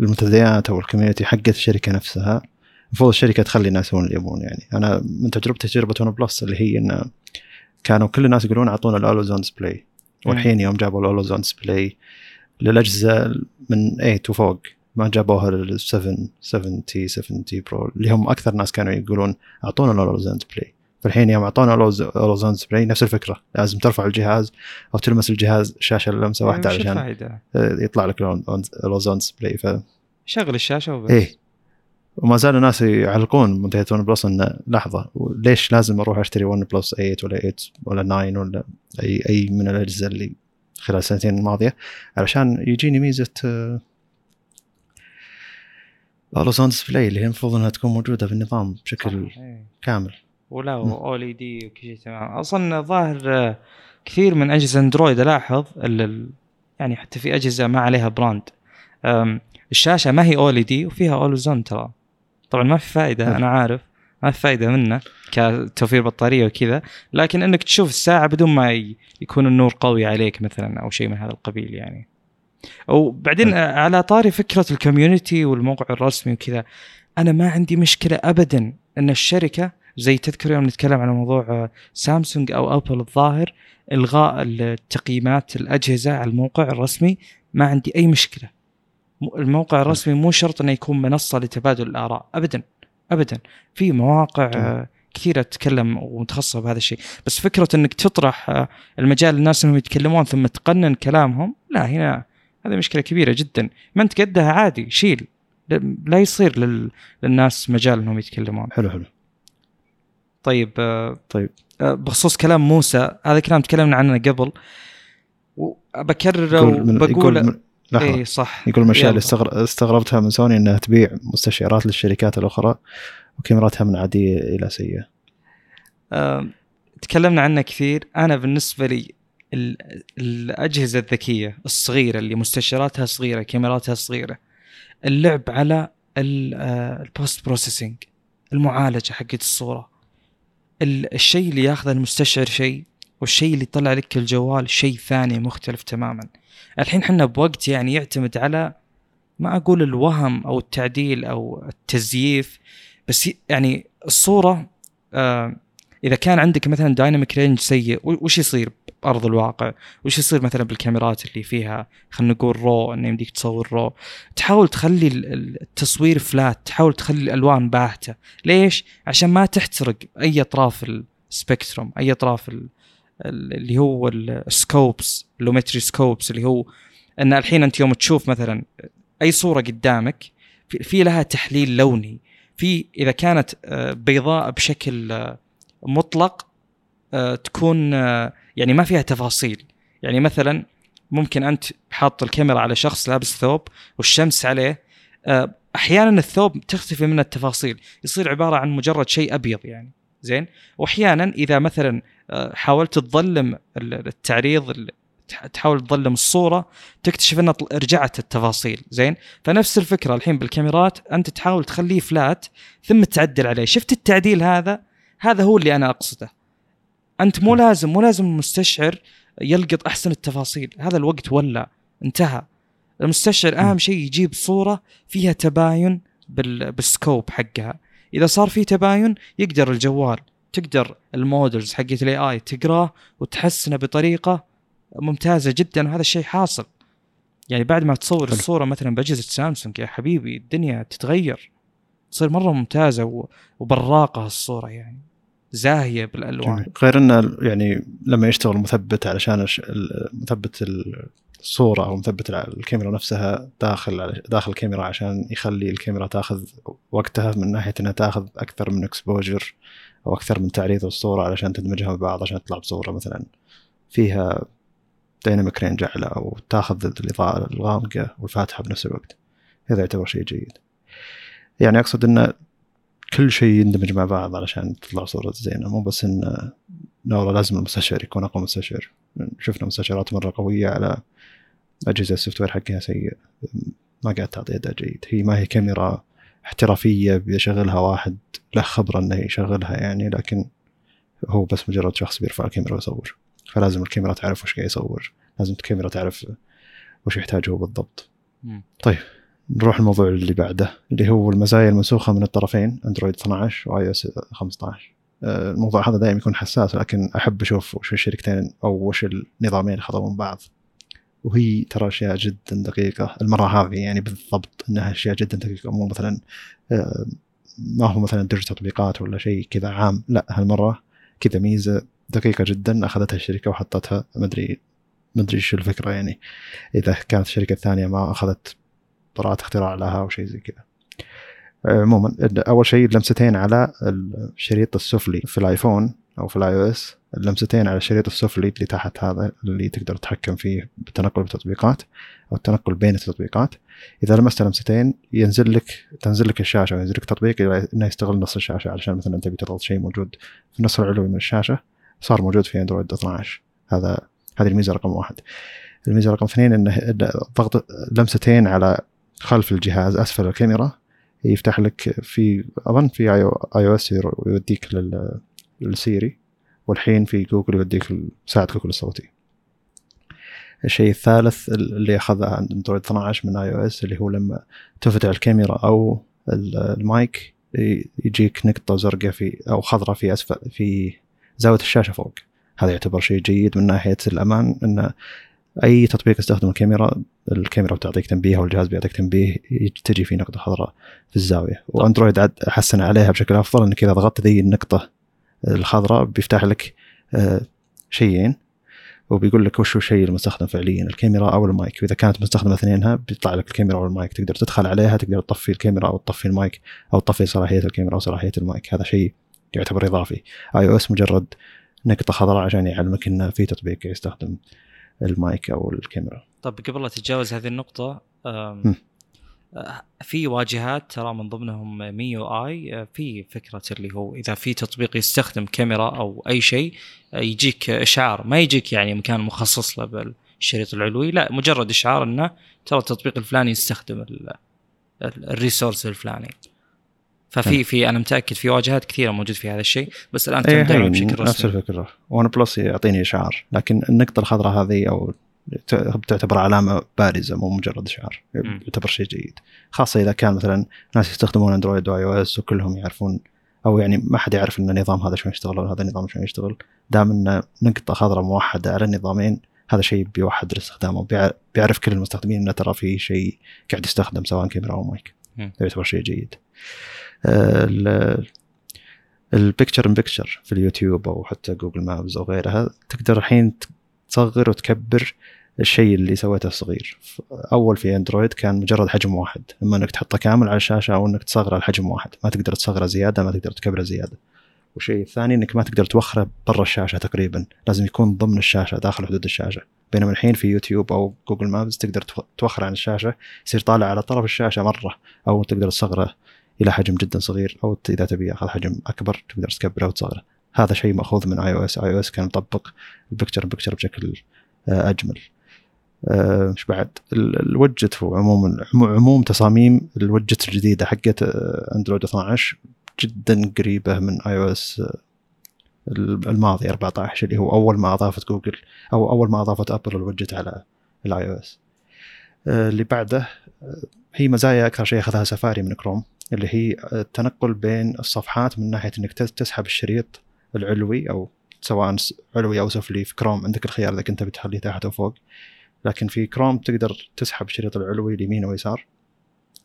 المنتديات أو ال community حقت الشركة نفسها المفروض الشركة تخلي الناس يسوون اللي يبون يعني. أنا من تجربتي تجربة ون بلس اللي هي انه كانوا كل الناس يقولون أعطونا ال always-on display والحين يوم جابوا ال always-on display للأجهزة من 8 وفوق ما جابوها لل 7 7T 7T Pro اللي هم أكثر ناس كانوا يقولون أعطونا ال always-on display فالحين يوم اعطونا ال always-on display نفس الفكرة. لازم ترفع الجهاز أو تلمس الجهاز شاشة لمسه واحدة وش علشان الفائده؟ يطلع لك ال always-on display ف شغل الشاشة وبس. إيه. وما زال الناس يعلقون من تحت ون بلس انه لحظة. ليش لازم أروح أشتري ون بلس 8 ولا 8 ولا 9 ولا اي أي من الأجهزة اللي خلال السنتين الماضية؟ علشان يجيني ميزة آه، ال always-on display اللي هي المفروض إنها تكون موجودة بالنظام بشكل صح، إيه. كامل. ولا OLED وكل شيء تمام. أصلا ظاهر آه، كثير من أجهزة أندرويد الاحظ ال- ال- يعني حتى في أجهزة ما عليها brand. الشاشة ما هي OLED وفيها always-on ترى. طبعا ما في فائده. أنا عارف. ما في فائده منه كتوفير بطارية وكذا. لكن إنك تشوف الساعة بدون ما يكون النور قوي عليك مثلا أو شيء من هذا القبيل يعني. وبعدين. آه، على طاري فكرة ال community والموقع الرسمي وكذا أنا ما عندي مشكلة ابدا إن الشركة زي تذكر يوم نتكلم على موضوع آه، سامسونج أو ابل الظاهر إلغاء التقييمات الأجهزة على الموقع الرسمي. ما عندي أي مشكلة. الموقع الرسمي مو شرط إنه يكون منصة لتبادل الآراء. ابدا. ابدا. في مواقع. آه، كثيرة تتكلم ومتخصصة بهذا الشيء. بس فكرة إنك تطرح آه، المجال للناس إنهم يتكلمون ثم تقنن كلامهم لا هنا هذه مشكلة كبيرة جدا. ما انت قدها عادي شيل. لا- لا يصير لل... للناس مجال إنهم يتكلمون. حلو حلو. طيب آه، طيب. آه، بخصوص كلام موسى هذا كلام تكلمنا عنه قبل. وبكرره وبقول اي صح يقول من الاشياء اللي. استغر- استغربتها من سوني إنها تبيع مستشعرات للشركات الأخرى وكاميراتها من عادية إلى سيئة. آه، تكلمنا عنه كثير. أنا بالنسبة لي ال- الأجهزة الذكية الصغيرة اللي مستشعراتها صغيرة كاميراتها صغيرة اللعب على ال post processing المعالجة حقت الصورة. ال- الشيء اللي ياخذه المستشعر شيء والشيء اللي يطلع لك الجوال شيء ثاني مختلف تماما. الحين حنا بوقت يعني يعتمد على ما أقول الوهم أو التعديل أو التزييف بس يعني الصورة آه إذا كان عندك مثلا dynamic range سيء وش يصير؟ بارض الواقع؟ وش يصير مثلا بالكاميرات اللي فيها خلينا نقول RAW إنه يمديك تصور RAW تحاول تخلي ال- ال- التصوير flat تحاول تخلي الألوان باهتة ليش؟ عشان ما تحترق أي أطراف ال spectrum أي أطراف ال- ال- اللي هو ال scopes ال Lumetri scopes اللي هو إن الحين أنت يوم تشوف مثلا أي صورة قدامك في- لها تحليل لوني في إذا كانت آه، بيضاء بشكل آه، مطلق آه، تكون يعني ما فيها تفاصيل. يعني مثلا ممكن أنت حاط الكاميرا على شخص لابس ثوب والشمس عليه آه، أحيانا الثوب تختفي منه التفاصيل يصير عبارة عن مجرد شيء أبيض يعني. زين؟ واحيانا إذا مثلا آه، حاولت تظلم ال- التعريض ال- تح- تحاول تظلم الصورة تكتشف طل- رجعت التفاصيل. زين؟ فنفس الفكرة الحين بالكاميرات أنت تحاول تخليه فلات ثم تعدل عليه. شفت التعديل هذا؟ هذا هو اللي أنا أقصده. أنت مو لازم مو لازم المستشعر يلقط أحسن التفاصيل. هذا الوقت ولا. انتهى. المستشعر أهم شيء يجيب صورة فيها تباين بال... بال scope حقها. إذا صار في تباين يقدر الجوال تقدر ال models حقت ال AI تقراه وتحسنه بطريقة ممتازة جدا وهذا الشيء حاصل. يعني بعد ما تصور حلو. الصورة مثلا بأجهزة سامسونج يا حبيبي الدنيا تتغير. تصير مرة ممتازة. وبراقة الصورة يعني. زاهية بالألوان. غير إنه يعني لما يشتغل مثبت علشان مثبت الصورة أو مثبت الكاميرا نفسها داخل داخل الكاميرا عشان يخلي الكاميرا تاخذ وقتها من ناحية إنها تاخذ أكثر من exposure أو أكثر من تعريض الصورة علشان تدمجها ببعض عشان تطلع بصورة مثلا فيها dynamic range أعلى أو تاخذ الإضاءة الغامقة والفاتحة بنفس الوقت. هذا يعتبر شيء جيد. يعني أقصد إنه كل شيء يندمج مع بعض علشان تطلع صورة زينة مو بس إن لا والله لازم المستشعر يكون أقوى مستشعر. شفنا مستشعرات مرة قوية على أجهزة السوفت وير حقها سيء ما قاعد تعطي أداء جيد. هي ما هي كاميرا احترافية بيشغلها واحد له خبرة إنه يشغلها يعني لكن هو بس مجرد شخص بيرفع الكاميرا ويصور. فلازم الكاميرا تعرف وش قاعد يصور. لازم الكاميرا تعرف وش يحتاج هو بالضبط. مم. نروح الموضوع اللي بعده اللي هو المزايا المنسوخة من الطرفين اندرويد 12 و iOS 15 آه، الموضوع هذا دائما يكون حساس لكن أحب أشوف وش الشركتين أو وش النظامين خذوا من بعض. وهي ترى أشياء جدا دقيقة المرة هذه يعني بالضبط إنها أشياء جدا دقيقة مو مثلا آه، ما هو مثلا درج تطبيقات ولا شيء كذا عام لا هالمرة كذا ميزة دقيقة جدا أخذتها الشركة وحطتها ما أدري إيش الفكرة يعني. إذا كانت الشركة الثانية ما أخذت براءة اختراع لها أو شيء زي كذا. عموما أول شيء اللمستين على الشريط السفلي في الآيفون أو في الآي أو إس. اللمستين على الشريط السفلي اللي تحت هذا اللي تقدر تتحكم فيه بالتنقل بالتطبيقات أو التنقل بين التطبيقات. إذا لمست لمستين ينزل لك تنزل لك الشاشة وينزل لك تطبيق إنه يستغل نص الشاشة علشان مثلا تبي تضغط شيء موجود في النص العلوي من الشاشة صار موجود في أندرويد 12 هذا هذه الميزة رقم واحد. الميزة رقم اثنين إنه ضغط لمستين على خلف الجهاز أسفل الكاميرا يفتح لك في أظن في iOS يوديك لل- للسيري والحين في جوجل يوديك مساعد جوجل الصوتي. الشيء الثالث اللي أخذه عند أندرويد 12 من iOS اللي هو لما تفتح الكاميرا أو ال- المايك يجيك نقطة زرقاء في أو خضراء في أسفل في زاوية الشاشة فوق. هذا يعتبر شيء جيد من ناحية الأمان ان أي تطبيق يستخدم الكاميرا الكاميرا بتعطيك تنبيه أو الجهاز بيعطيك تنبيه تجي في نقطة خضراء في الزاوية. وأندرويد عاد حسن عليها بشكل أفضل إنك إذا ضغطت ذي النقطة الخضراء بيفتح لك آه، شيئين وبيقول لك وش هو الشيء المستخدم فعليا الكاميرا أو المايك. وإذا كانت مستخدمة اثنينها بيطلع لك الكاميرا أو المايك. تقدر تدخل عليها تقدر تطفي الكاميرا أو تطفي المايك أو تطفي صلاحية الكاميرا أو صلاحية المايك. هذا شيء يعتبر إضافي. iOS مجرد نقطة خضراء عشان يعلمك إنه في تطبيق يستخدم المايك أو الكاميرا. طب قبل لا تتجاوز هذه م. آه، في واجهات ترى من ضمنهم MIUI آه، في فكرة اللي هو إذا في تطبيق يستخدم كاميرا أو أي شيء آه، يجيك إشعار. ما يجيك يعني مكان مخصص له بالشريط العلوي لا مجرد إشعار إنه ترى التطبيق الفلاني يستخدم ال- ال- ال resource الفلاني. ففي. في أنا متأكد في واجهات كثيرة موجود في هذا الشيء بس الآن إيه تم بشكل نفس رسمي الفكرة OnePlus يعطيني إشعار لكن النقطة الخضراء هذه أو تعتبر علامة بارزة مو مجرد إشعار. يعتبر شيء جيد خاصة إذا كان مثلا ناس يستخدمون اندرويد و iOS وكلهم يعرفون أو يعني ما حد يعرف إن النظام هذا شلون يشتغل ولا هذا النظام شلون يشتغل دام إن نقطة خضراء موحدة على النظامين هذا شيء بيوحد الاستخدام وبيع- بيعرف كل المستخدمين انه ترى في شيء قاعد يستخدم سواء كاميرا أو مايك. يعتبر شيء جيد ال picture in picture في اليوتيوب أو حتى Google Maps أو غيرها. تقدر الحين تصغر وتكبر الشيء اللي سويته صغير أول في اندرويد كان مجرد حجم واحد. إما إنك تحطه كامل على الشاشة أو إنك تصغره على حجم واحد. ما تقدر تصغره زيادة ما تقدر تكبره زيادة. والشيء الثاني إنك ما تقدر توخره برا الشاشة تقريبا. لازم يكون ضمن الشاشة داخل حدود الشاشة. بينما الحين في يوتيوب أو Google Maps تقدر تو- توخر عن الشاشة يصير طالع على طرف الشاشة مرة أو تقدر تصغره إلى حجم جدا صغير. أو إذا تبي ياخذ حجم أكبر تقدر تكبره وتصغره هذا شيء مأخوذ من اي أو اس اي أو اس كان مطبق ال picture picture بشكل آه، أجمل. آه، إيش بعد؟ ال- الوجت عموما عمو- عموم تصاميم الوجت الجديدة حقت آه، أندرويد 12 جدا قريبة من iOS الماضي 14 اللي هو أول ما أضافت جوجل أو أول ما أضافت أبل ال widget على ال iOS اللي بعده هي مزايا أكثر شيء أخذها سفاري من كروم اللي هي التنقل بين الصفحات من ناحية إنك تس- تسحب الشريط العلوي أو سواء علوي أو سفلي في كروم عندك الخيار اذا كنت بتخليه تحت أو فوق. لكن في كروم تقدر تسحب الشريط العلوي اليمين ويسار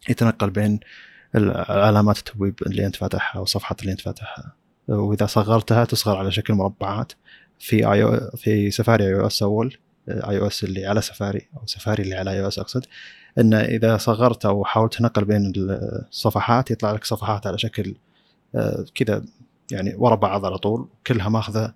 يتنقل بين علامات التبويب اللي أنت فاتحها والصفحات اللي أنت فاتحها. وإذا صغرتها تصغر على شكل مربعات. في اي في سفاري اي أو اس أول اي أو اس اللي على سفاري أو سفاري اللي على iOS أقصد. إن إذا صغرت أو حاولت تنقل بين الصفحات يطلع لك صفحات على شكل آه، كذا يعني ورا بعض على طول كلها ماخذة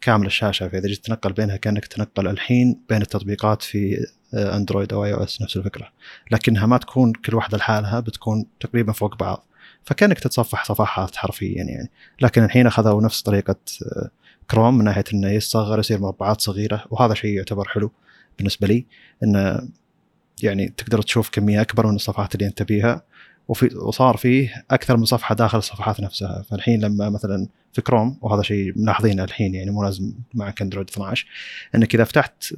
كامل الشاشة. فإذا جيت تنقل بينها كأنك تنقل الحين بين التطبيقات في آه، أندرويد أو iOS نفس الفكرة. لكنها ما تكون كل واحدة لحالها بتكون تقريبا فوق بعض. فكأنك تتصفح صفحات حرفيا يعني. لكن الحين أخذوا نفس طريقة آه، كروم من ناحية إنه يصغر يصير مربعات صغيرة وهذا شيء يعتبر حلو بالنسبة لي انه يعني تقدر تشوف كمية أكبر من الصفحات اللي انت تبيها وفي وصار فيه أكثر من صفحة داخل الصفحات نفسها. فالحين لما مثلا في كروم وهذا شيء ملاحظينه الحين يعني مو لازم معك اندرويد 12 إنك إذا فتحت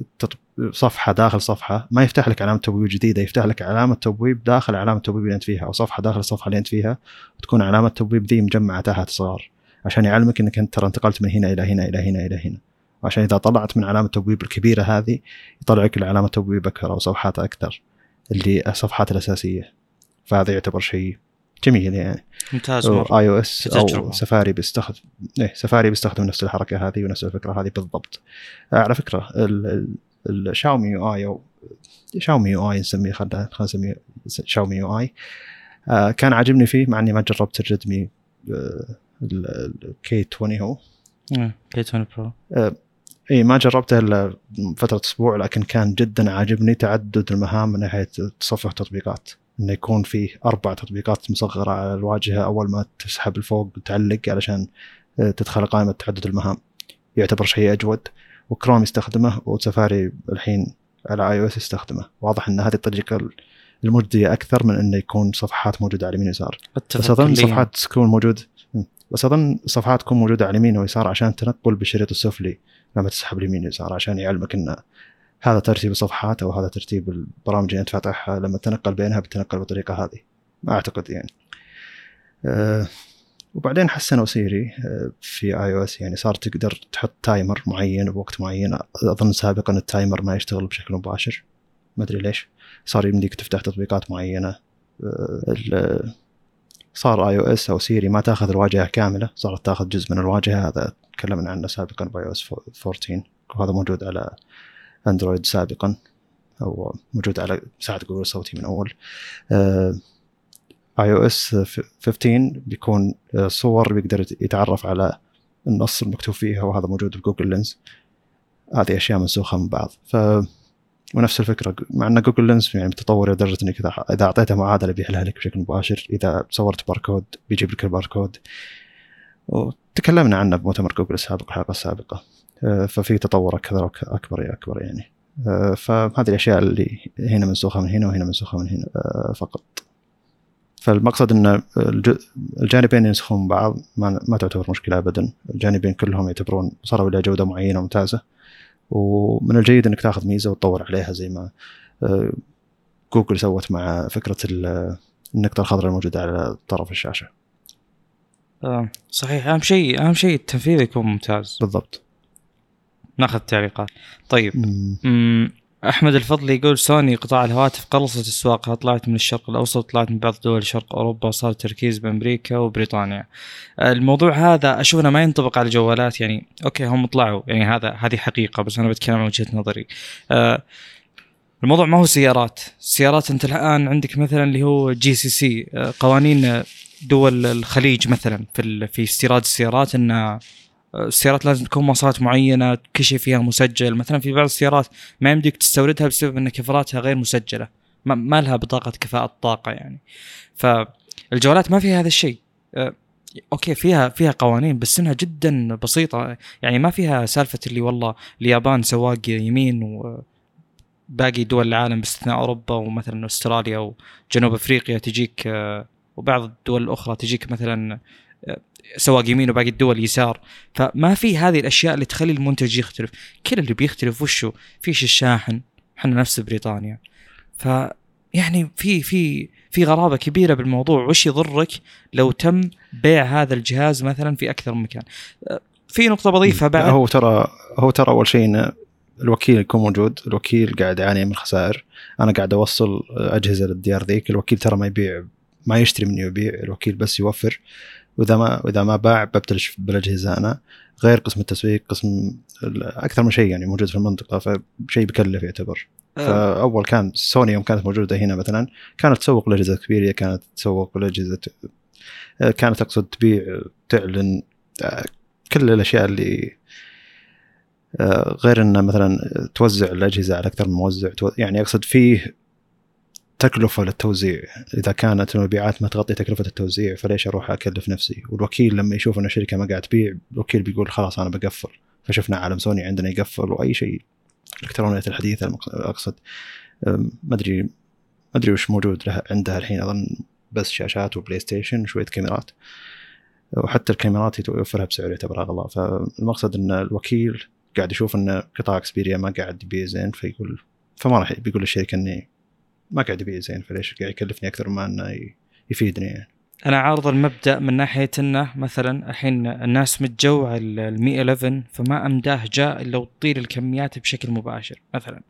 صفحة داخل صفحة ما يفتح لك علامة تبويب جديدة يفتح لك علامة تبويب داخل علامة التبويب اللي أنت فيها أو صفحة داخل الصفحة اللي أنت فيها وتكون علامة التبويب ذي مجمعة تحت صغار عشان يعلمك إنك أنت ترى انتقلت من هنا إلى هنا إلى هنا إلى هنا. وعشان إذا طلعت من علامة التبويب الكبيرة هذه يطلع لك علامه تبويب أكثر أو صفحات أكثر اللي الصفحات الأساسية. فهذا يعتبر شيء جميل يعني. ممتاز. iOS. أو سفاري بيستخدم إيه سفاري بيستخدم نفس الحركة هذه ونفس الفكرة هذه بالضبط. آه، على فكرة ال- ال- الشاومي UI أو شاومي UI نسميه خلينا خلينا نسميه شاومي UI. آه، كان عاجبني فيه مع إني ما جربت الريدمي ال K 20 هو. K 20 Pro اي ما جربته إلا فترة أسبوع لكن كان جدا عاجبني تعدد المهام من ناحية تصفح تطبيقات. إنه يكون فيه أربع تطبيقات مصغرة على الواجهة أول ما تسحب لفوق تعلق علشان آه، تدخل قائمة تعدد المهام. يعتبر شيء أجود. وكروم يستخدمه وسفاري الحين على اي أو اس يستخدمه. واضح إن هذه الطريقة المجدية أكثر من إنه يكون صفحات موجودة على اليمين واليسار أتفق بس أظن. صفحات تكون موجود. بس أظن صفحات تكون موجودة على اليمين واليسار عشان تنقل بالشريط السفلي. لما تسحب اليمين واليسار عشان يعلمك إن هذا ترتيب الصفحات أو هذا ترتيب البرامج اللي انت فاتحها لما تنقل بينها بتنقل بالطريقة هذه. ما أعتقد يعني. أه وبعدين حسنوا سيري أه في iOS يعني صار تقدر تحط timer معين بوقت معين. أظن سابقا ال timer ما يشتغل بشكل مباشر. ما أدري ليش. صار يمديك تفتح تطبيقات معينة. أه صار iOS أو سيري ما تأخذ الواجهة كاملة. صارت تأخذ جزء من الواجهة. هذا تكلمنا عنه سابقا ب iOS 14 وهذا موجود على اندرويد سابقا. أو موجود على مساعد جوجل الصوتي من أول. iOS 15 بيكون آه، صور بيقدر يتعرف على النص المكتوب فيها وهذا موجود في جوجل لينز. هذه أشياء منسوخة من بعض. ف ونفس الفكرة مع إن جوجل لينز يعني متطور لدرجة إنك إذا أعطيته معادلة بيحلها لك بشكل مباشر. إذا صورت باركود بيجيب لك الباركود. وتكلمنا عنه بمؤتمر جوجل السابق الحلقة السابقة. آه، ففي تطور أكثر أكبر أكبر يعني. آه، فهذه الأشياء اللي هنا منسوخة من هنا وهنا منسوخة من هنا آه، فقط. فالمقصد إن الج- الجانبين ينسخون بعض ما, ما تعتبر مشكلة ابدا. الجانبين كلهم يعتبرون صاروا إلى جودة معينة ممتازه ومن الجيد إنك تاخذ ميزة وتطور عليها زي ما جوجل سوت مع فكرة ال- النقطه الخضراء الموجودة على طرف الشاشة. آه صحيح. أهم شيء أهم شيء التنفيذ يكون ممتاز. بالضبط. ناخذ تعليقات طيب. مم. أحمد الفضلي يقول سوني قطاع الهواتف قلصت أسواقها طلعت من الشرق الأوسط طلعت من بعض دول شرق أوروبا وصار التركيز بأمريكا وبريطانيا. الموضوع هذا أشوف إنه ما ينطبق على الجوالات يعني أوكي هم طلعوا. يعني هذا هذه حقيقة بس أنا بتكلم عن وجهة نظري. آه، الموضوع ما هو سيارات. السيارات أنت الآن عندك مثلا اللي هو GCC قوانين دول الخليج مثلا في في استيراد السيارات إن آه، السيارات لازم تكون مواصفات معينة كل شيء فيها مسجل. مثلا في بعض السيارات ما يمديك تستوردها بسبب إن كفراتها غير مسجلة. ما, لها بطاقة كفاءة طاقه يعني. فالجوالات ما فيها هذا الشيء. آه، أوكي فيها فيها قوانين بس إنها جدا بسيطة. يعني ما فيها سالفة اللي والله اليابان سواق يمين وباقي دول العالم باستثناء أوروبا ومثلا أستراليا وجنوب أفريقيا تجيك آه، وبعض الدول الأخرى تجيك مثلا آه، سواق يمين وباقي الدول يسار. فما في هذه الأشياء اللي تخلي المنتج يختلف. كل اللي بيختلف وشو؟ فيش الشاحن إحنا نفس بريطانيا. ف يعني في في في غرابة كبيرة بالموضوع. وش يضرك لو تم بيع هذا الجهاز مثلا في أكثر من مكان؟ أه، في نقطة بضيفها بعد. هو ترى هو ترى أول شيء إن الوكيل يكون موجود. الوكيل قاعد يعاني من خسائر. أنا قاعد أوصل أجهزة للديار ذيك الوكيل ترى ما يبيع ما يشتري مني ويبيع الوكيل بس يوفر. وإذا ما وإذا ما باع ببتلش بالاجهزه أنا غير قسم التسويق قسم أكثر من شيء يعني موجود في المنطقة فشيء بكلف يعتبر. أه، فأول كان سوني يوم كانت موجودة هنا مثلا كانت تسوق لأجهزة كبيرة كانت تسوق لأجهزة كانت أقصد تبيع تعلن آه، كل الأشياء اللي آه، غير إنه مثلا توزع الأجهزة على أكثر من موزع يعني أقصد فيه تكلفة للتوزيع. إذا كانت المبيعات ما تغطي تكلفة التوزيع فليش أروح أكلف نفسي؟ والوكيل لما يشوف ان الشركة ما قاعد تبيع الوكيل بيقول خلاص أنا بقفل. فشفنا عالم سوني عندنا يقفل وأي شيء. الالكترونيات الحديثه أقصد ما أدري ما أدري وش موجود لها عندها الحين أظن بس شاشات وبلاي ستيشن وشويه كاميرات. وحتى الكاميرات يوفرها بسعر يعتبر أغلى. فالمقصد إن الوكيل قاعد يشوف إن قطاع إكسبيريا ما قاعد يبيع زين فيقول فما راح بيقول للشركه إني ما قاعد يبيع زين فليش قاعد يكلفني أكثر ما إنه يفيدني يعني. أنا عارض المبدأ من ناحية إنه مثلا الحين الناس متجو على ال 111 فما أمداه جاء إلا وتطير الكميات بشكل مباشر مثلا.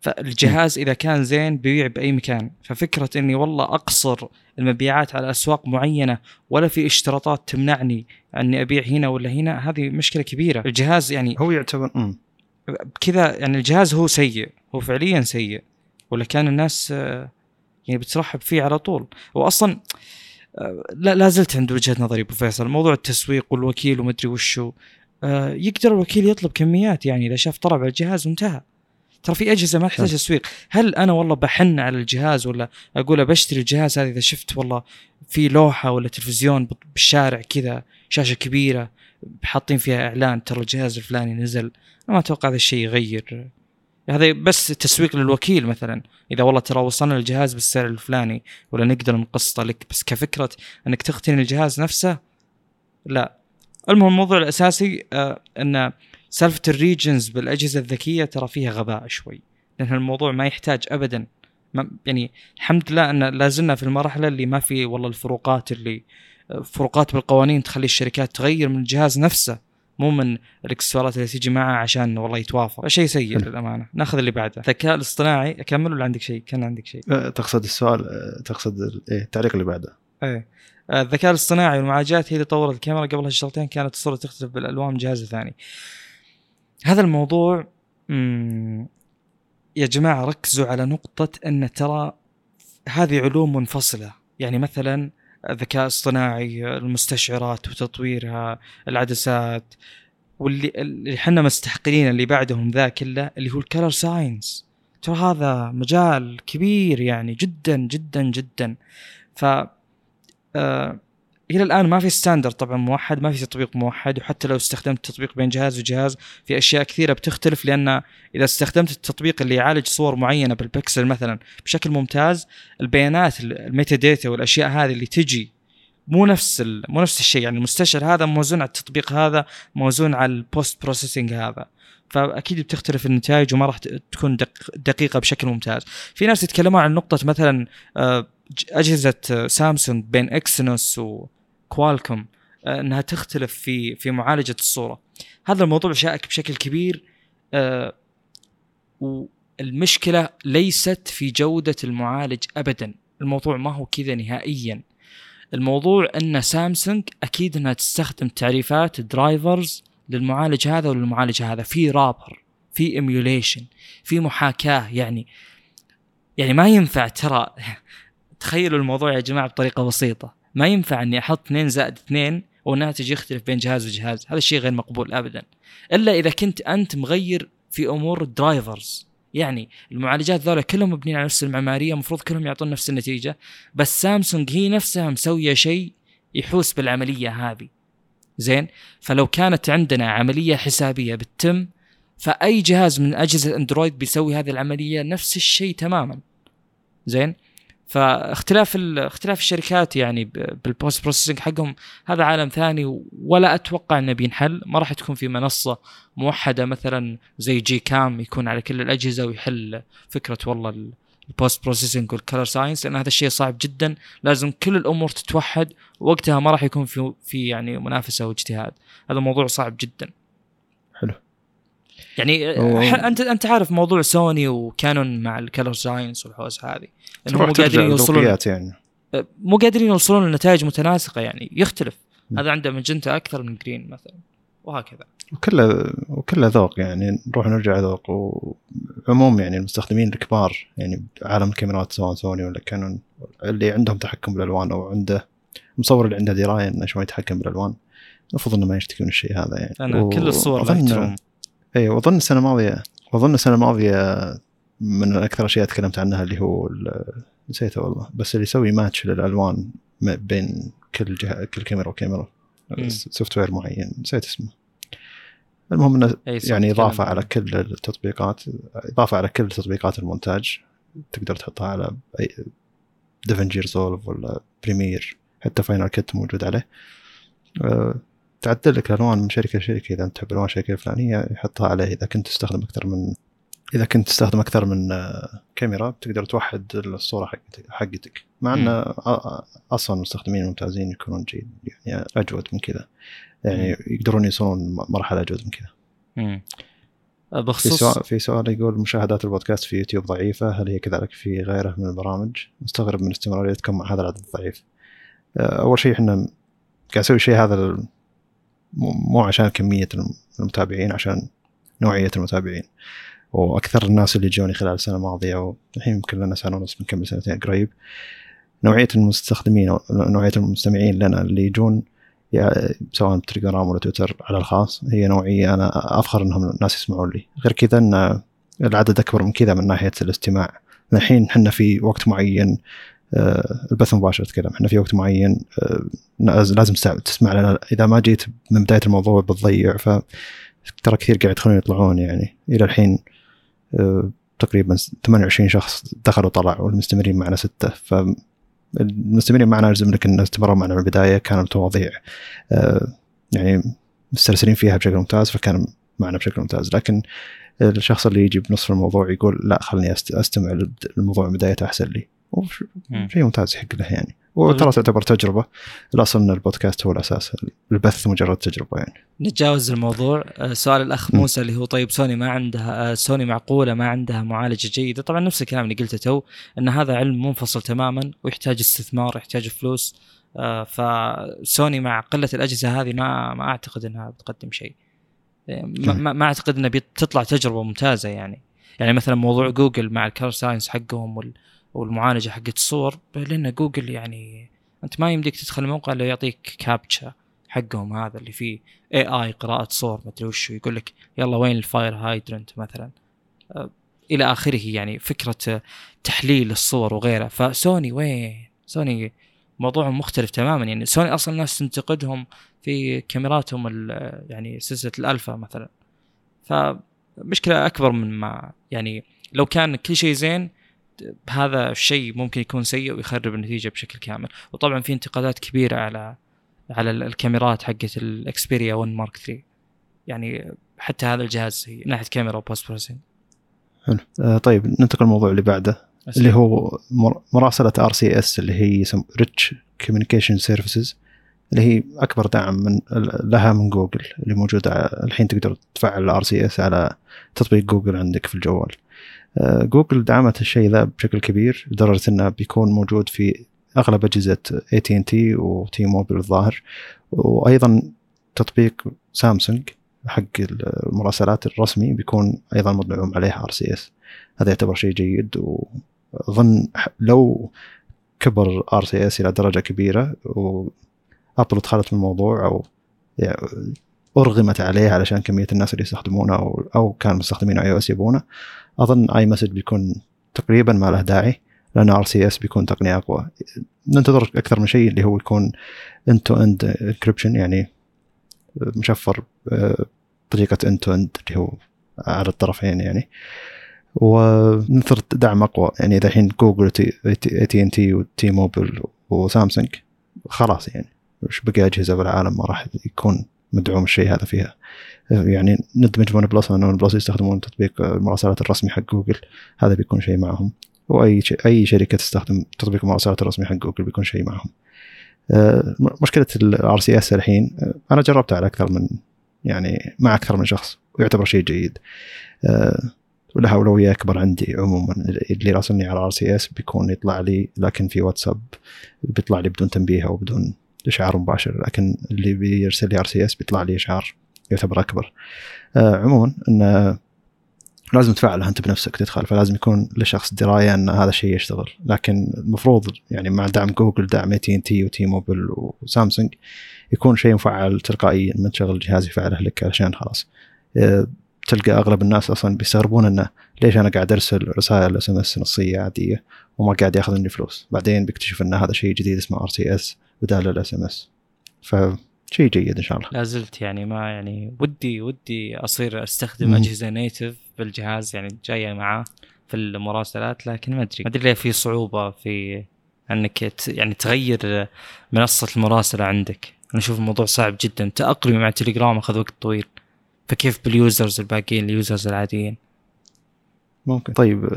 فالجهاز إذا كان زين بيبيع بأي مكان. ففكرة إني والله أقصر المبيعات على أسواق معينة ولا في اشتراطات تمنعني أني أبيع هنا ولا هنا هذه مشكلة كبيرة. الجهاز يعني هو يعتبر كذا يعني الجهاز هو سيء هو فعليا سيء. ولا كان الناس آه، يعني بترحب فيه على طول. واصلا آه، لا لا زلت عند وجهة نظري أبو فيصل. موضوع التسويق والوكيل ومدري وشو آه، يقدر الوكيل يطلب كميات يعني إذا شاف طلب على الجهاز وانتهى. ترى في أجهزة ما تحتاج. تسويق. هل أنا والله بحن على الجهاز ولا أقول بشتري الجهاز هذا إذا شفت والله في لوحة ولا تلفزيون بالشارع كذا شاشة كبيرة حاطين فيها إعلان ترى الجهاز الفلاني نزل. أنا ما أتوقع هذا الشيء يغير هذا بس تسويق للوكيل مثلا. إذا والله ترى وصلنا الجهاز بالسعر الفلاني ولا نقدر نقسطه لك بس كفكرة إنك تقتني الجهاز نفسه لا. المهم الموضوع الأساسي آه إن سالفة الريجنز بالأجهزة الذكية ترى فيها غباء شوي. لأن الموضوع ما يحتاج ابدا. ما يعني الحمد لله إن لازلنا في المرحلة اللي ما في والله الفروقات اللي فروقات بالقوانين تخلي الشركات تغير من الجهاز نفسه. مو من الاكسسوارات اللي تيجي معه عشان والله يتوافق. شيء سيء للأمانة. ناخذ اللي بعده. الذكاء الاصطناعي. اكمل ولا عندك شيء؟ كان عندك شيء. أه، تقصد السؤال أه، تقصد إيه التعليق اللي بعده. إيه. آه، الذكاء الاصطناعي والمعالجات هي اللي طورت الكاميرا قبل هالشغلتين. كانت الصورة تختلف بالألوان من الجهاز الثاني هذا الموضوع يا جماعة ركزوا على نقطة إن ترى هذه علوم منفصلة. يعني مثلا الذكاء الاصطناعي المستشعرات وتطويرها العدسات واللي اللي إحنا مستحقرين اللي بعدهم ذا كله اللي هو ال color science ترى هذا مجال كبير يعني جدا جدا جدا. ف آه إلى الآن ما في standard طبعا موحد ما في تطبيق موحد وحتى لو استخدمت تطبيق بين جهاز وجهاز في أشياء كثيرة بتختلف لأن إذا استخدمت التطبيق اللي يعالج صور معينة بالبكسل مثلا بشكل ممتاز البيانات ال metadata والأشياء هذه اللي تجي مو نفس. مو نفس الشيء يعني المستشعر هذا موزون على التطبيق هذا موزون على ال post processing هذا فأكيد بتختلف النتائج وما راح تكون دق... دقيقة بشكل ممتاز في ناس يتكلمون عن نقطة مثلا آه، أجهزة آه، سامسونج بين اكسينوس وكوالكوم آه، إنها تختلف في في معالجة الصورة. هذا الموضوع شائك بشكل كبير آه، والمشكلة ليست في جودة المعالج ابدا. الموضوع ما هو كذا نهائيا. الموضوع إن سامسونج أكيد إنها تستخدم تعريفات drivers للمعالج هذا وللمعالج هذا. في wrapper في emulation في محاكاة يعني يعني ما ينفع ترى. <laughs> تخيلوا الموضوع يا جماعة بطريقة بسيطة. ما ينفع إني أحط 2 زائد 2 والناتج يختلف بين جهاز وجهاز. هذا الشيء غير مقبول ابدا. إلا إذا كنت أنت مغير في أمور ال drivers يعني المعالجات ذولا كلهم مبنيين على نفس المعمارية المفروض كلهم يعطون نفس النتيجة. بس سامسونج هي نفسها مسوية شيء يحوس بالعملية هذه. زين؟ فلو كانت عندنا عملية حسابية بتتم فأي جهاز من أجهزة الاندرويد بيسوي هذه العملية نفس الشيء تماما. زين؟ فاختلاف اختلاف الشركات يعني بال post processing حقهم هذا عالم ثاني ولا أتوقع إنه بينحل. ما راح تكون في منصة موحدة مثلا زي GCam يكون على كل الأجهزة ويحل فكرة والله ال- ال post processing وال color science لأن هذا الشيء صعب جدا. لازم كل الأمور تتوحد وقتها ما راح يكون في في يعني منافسة واجتهاد. هذا موضوع صعب جدا. يعني انت أنت عارف موضوع سوني وكانون مع ال color science والحوس هذه إنهم مو قادرين يوصلون يعني. مو قادرين يوصلون لنتائج متناسقة يعني يختلف. م. هذا عنده ماجنتا أكثر من green مثلا وهكذا. وكله وكله ذوق يعني نروح نرجع ذوق. وعموم يعني المستخدمين الكبار يعني بعالم الكاميرات سواء سوني ولا كانون اللي عندهم تحكم بالألوان أو عنده المصور اللي عنده دراية إنه شلون يتحكم بالألوان المفروض إنه ما يشتكي من الشيء هذا يعني. أنا و- كل الصور لايت اي وأظن السنة الماضية وأظن السنة الماضية من أكثر أشياء تكلمت عنها اللي هو نسيته والله بس اللي يسوي ماتش للألوان بين كل جهه كل كاميرا وكاميرا. software معين نسيت اسمه المهم إنه يعني إضافة. على كل التطبيقات إضافة على كل تطبيقات المونتاج تقدر تحطها على اي DaVinci Resolve ولا Premiere حتى Final Cut موجود عليه أه، تعدل لك الألوان من شركة لشركة. إذا أنت تحب الوان الشركة الفلانية يحطها عليه. إذا كنت تستخدم أكثر من إذا كنت تستخدم أكثر من آه، كاميرا بتقدر توحد الصورة حقتك حقتك. مع إن أصلا المستخدمين الممتازين يكونون جيد. يعني أجود من كذا. يعني يقدرون يوصلون مرحلة أجود من كذا. في بخصوص سؤال في سؤال يقول مشاهدات البودكاست في يوتيوب ضعيفة هل هي كذلك في غيره من البرامج؟ مستغرب من استمراريتكم مع هذا العدد الضعيف. آه، أول شيء إحنا قاعد نسوي شيء هذا مو عشان كمية المتابعين عشان نوعية المتابعين. وأكثر الناس اللي جوني خلال السنة الماضية والحين يمكن لنا سنة ونص بنكمل سنتين قريب نوعية المستخدمين أو نوعية المستمعين لنا اللي يجون سواء بتليجرام ولا تويتر على الخاص هي نوعية أنا أفخر إنهم الناس يسمعون لي غير كذا إن العدد أكبر من كذا من ناحية الاستماع الحين إحنا في وقت معين البث المباشر اتكلم إحنا في وقت معين آه، لازم تسمع لنا. إذا ما جيت من بداية الموضوع بتضيع ف ترى كثير قاعد يدخلون يطلعون يعني. إلى الحين آه، تقريبا 28 شخص دخلوا طلعوا والمستمرين معنا ستة. فالمستمرين معنا يلزم لك ان استمروا معنا من البداية. كانت مواضيع آه، يعني مسترسلين فيها بشكل ممتاز فكان معنا بشكل ممتاز. لكن الشخص اللي يجي بنصف الموضوع يقول لا خلني أستمع للموضوع من بدايته أحسن لي. شيء ممتاز يحق له يعني وترى تعتبر تجربة. الاصل ان البودكاست هو الأساس البث مجرد تجربة يعني. نتجاوز الموضوع. آه، سؤال الأخ موسى اللي هو طيب سوني ما عندها آه، سوني معقولة ما عندها معالجة جيدة. طبعا نفس الكلام اللي قلته تو إن هذا علم منفصل تماما ويحتاج استثمار يحتاج فلوس. آه، فسوني مع قلة الأجهزة هذه ما ما أعتقد إنها بتقدم شيء. ما, ما أعتقد إنها بتطلع تجربة ممتازة يعني. يعني مثلا موضوع جوجل مع ال color science حقهم وال والمعالجة حقت الصور لأن جوجل يعني أنت ما يمديك تدخل الموقع إلا يعطيك كابتشا حقهم هذا اللي فيه اي اي قراءة صور ما أدري وش يقول لك يلا وين ال fire hydrant مثلا. أه إلى آخره يعني فكرة تحليل الصور وغيرها. فسوني وين؟ سوني موضوع مختلف تماما. يعني سوني أصلا الناس تنتقدهم في كاميراتهم يعني سلسلة الألفا مثلا. فمشكلة أكبر من ما يعني لو كان كل شيء زين هذا الشيء ممكن يكون سيء ويخرب النتيجة بشكل كامل. وطبعا في انتقادات كبيرة على على الكاميرات حقت ال Xperia 1 Mark 3 يعني حتى هذا الجهاز من ناحية كاميرا و post processing حلو. آه طيب ننتقل للموضوع اللي بعده أسلم. اللي هو مراسلة RCS اللي هي Rich Communication Services اللي هي أكبر دعم من لها من جوجل اللي موجودة الحين تقدر تفعل ال RCS على تطبيق جوجل عندك في الجوال. جوجل دعمت الشيء ذا بشكل كبير لدرجة إنه بيكون موجود في أغلب أجهزة AT&T و T-Mobile الظاهر. وأيضا تطبيق سامسونج حق المراسلات الرسمي بيكون أيضا مدعوم عليه RCS هذا يعتبر شيء جيد واظن لو كبر RCS إلى درجة كبيرة وابل دخلت في الموضوع أو يعني أرغمت عليه علشان كمية الناس اللي يستخدمونه أو, أو كان مستخدمين iOS يبونه. أظن iMessage بيكون تقريبا ما له داعي لأن RCS بيكون تقنية أقوى. ننتظر أكثر من شيء اللي هو يكون end to end encryption يعني مشفر بطريقه end to end اللي هو على الطرفين يعني. وننتظر دعم أقوى. يعني إذا الحين جوجل AT&T و T-Mobile وسامسونج خلاص يعني. وش بقي أجهزة بالعالم ما راح يكون مدعوم الشيء هذا فيها. يعني ندمج OnePlus لأن OnePlus يستخدمون تطبيق المراسلات الرسمي حق جوجل. هذا بيكون شيء معهم. وأي أي شركة تستخدم تطبيق المراسلات الرسمي حق جوجل بيكون شيء معهم. آه، مشكلة ال RCS الحين آه، أنا جربتها على أكثر من يعني مع أكثر من شخص ويعتبر شيء جيد. آه، ولها أولوية أكبر عندي عموما. اللي راسلني على RCS بيكون يطلع لي لكن في واتساب بيطلع لي بدون تنبيه أو بدون اشعار مباشر لكن اللي بيرسل لي RCS بيطلع لي اشعار يعتبر أكبر. آه عموما انه لازم تفعله أنت بنفسك تدخل فلازم يكون لشخص دراية إن هذا الشيء يشتغل. لكن المفروض يعني مع دعم جوجل دعم AT&T و T-Mobile وسامسونج يكون شيء مفعل تلقائيا من تشغل الجهاز يفعله لك علشان خلاص. آه تلقى أغلب الناس أصلا بيستغربون إنه ليش أنا قاعد أرسل رسائل SMS نصية عادية وما قاعد ياخذ مني فلوس؟ بعدين بيكتشف إن هذا شيء جديد اسمه RCS بدال ال SMS. فشيء جيد إن شاء الله. لا زلت يعني ما يعني ودي ودي أصير أستخدم أجهزة native بالجهاز يعني جاية معاه في المراسلات لكن ما أدري. ما أدري ليه في صعوبة في إنك يعني تغير منصة المراسلة عندك. أنا أشوف الموضوع صعب جدا. تاقلمي مع تليجرام أخذ وقت طويل. فكيف بال users الباقيين ال users العاديين؟ ممكن. طيب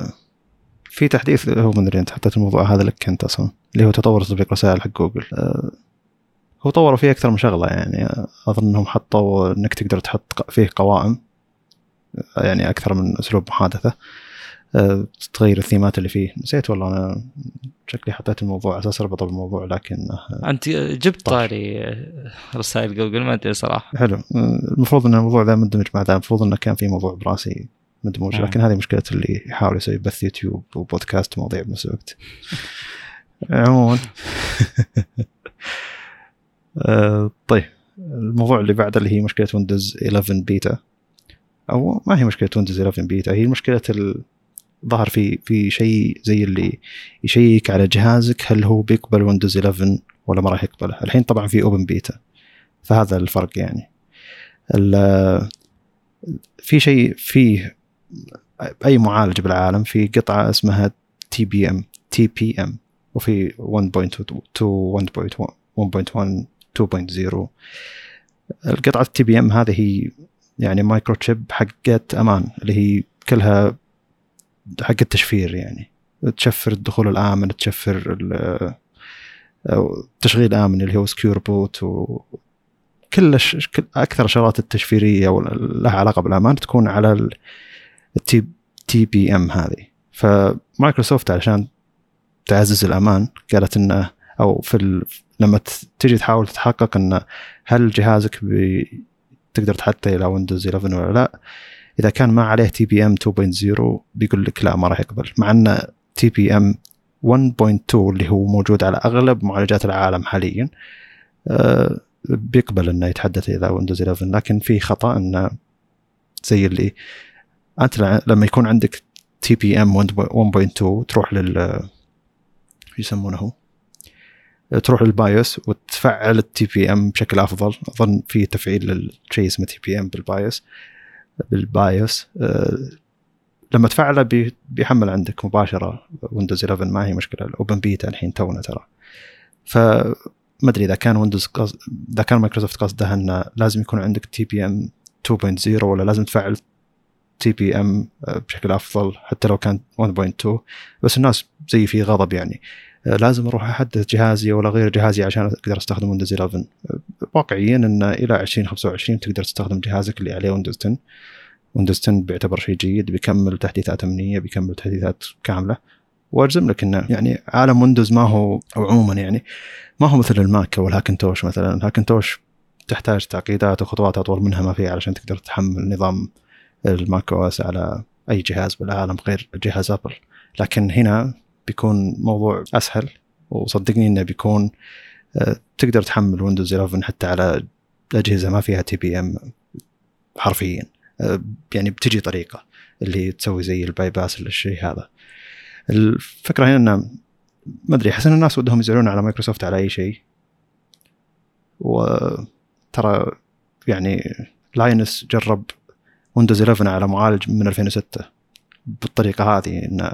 في تحديث هو من أنت حطيت الموضوع هذا لك أنت أصلا اللي هو تطور تطبيق رسائل حق جوجل. أه هو طوروا فيه أكثر من شغلة يعني. أظن إنهم حطوا إنك تقدر تحط فيه قوائم يعني أكثر من أسلوب محادثة. أه تغير الثيمات اللي فيه. نسيت والله أنا شكلي حطيت الموضوع على أساس اربطه بالموضوع لكن أنت جبت طاري رسائل جوجل ما أدري صراحة. حلو. المفروض إن الموضوع ذا مندمج مع ذا. المفروض إنه كان في موضوع براسي مدموج آه. لكن هذه مشكلة اللي يحاول يسوي بث يوتيوب وبودكاست ومواضيع بنفس الوقت. عموما. <laughs> آه طيب. الموضوع اللي بعده اللي هي مشكلة ويندوز 11 بيتا. أو ما هي مشكلة ويندوز 11 بيتا هي مشكلة ظهر في في شيء زي اللي يشيك على جهازك هل هو بيقبل ويندوز 11 ولا ما راح يقبله؟ الحين طبعا في open beta. فهذا الفرق يعني. في شيء فيه أي معالج بالعالم في قطعة اسمها تي بي ام تي بي ام وفي 1.2 1.1 2.0 القطعة ال TPM هذه هي يعني microchip حقت أمان اللي هي كلها حق التشفير يعني. تشفر الدخول الآمن تشفر التشغيل الامن اللي هو secure boot و كل أكثر الشغلات التشفيرية لها علاقة بالأمان تكون على ال TPM هذه. فمايكروسوفت علشان تعزز الأمان قالت إنه أو في ال... لما تجي تحاول تتحقق ان هل جهازك بي... تقدر تحطه إلى ويندوز 11 ولا لا. إذا كان ما عليه TPM 2.0 بيقول لك لا ما راح يقبل. مع إن TPM 1.2 اللي هو موجود على أغلب معالجات العالم حاليا آه، بيقبل إنه يتحدث إلى ويندوز 11 لكن في خطأ إنه زي اللي أنت لما يكون عندك TPM 1.2 تروح لل يسمونه. تروح لل BIOS وتفعل ال TPM بشكل أفضل. أظن في تفعيل للشيء اسمه TPM بال BIOS. بال BIOS أه لما تفعله بيحمل عندك مباشرة ويندوز 11 ما هي مشكلة ال open beta الحين تونا ترى. فما أدري إذا كان ويندوز. إذا كان مايكروسوفت قصدها إنه لازم يكون عندك TPM 2.0 ولا لازم تفعل TPM بشكل أفضل حتى لو كان 1.2 بس الناس زي في غضب يعني. آه، لازم أروح أحدث جهازي ولا اغير جهازي عشان أقدر أستخدم ويندوز 11 واقعيا إن إلى 2025 تقدر تستخدم جهازك اللي عليه ويندوز 10 ويندوز 10 بيعتبر شيء جيد بيكمل تحديثات أمنية بيكمل تحديثات كاملة. وأجزم لك إنه يعني عالم ويندوز ما هو أو عموما يعني ما هو مثل الماك أو ال Hackintosh مثلا. ال Hackintosh تحتاج تعقيدات وخطوات أطول منها ما فيها علشان تقدر تحمل نظام ال Mac OS على أي جهاز بالعالم غير جهاز أبل. لكن هنا بيكون موضوع أسهل وصدقني إنه بيكون آه، تقدر تحمل ويندوز 11 حتى على أجهزة ما فيها TPM حرفيا. آه، يعني بتجي طريقة اللي تسوي زي ال bypass للشيء هذا. الفكرة هنا إنه ما أدري أحس إن الناس ودهم يزعلون على مايكروسوفت على أي شيء. وترى يعني Linus جرب ويندوز 11 على معالج من 2006 بالطريقة هذه انه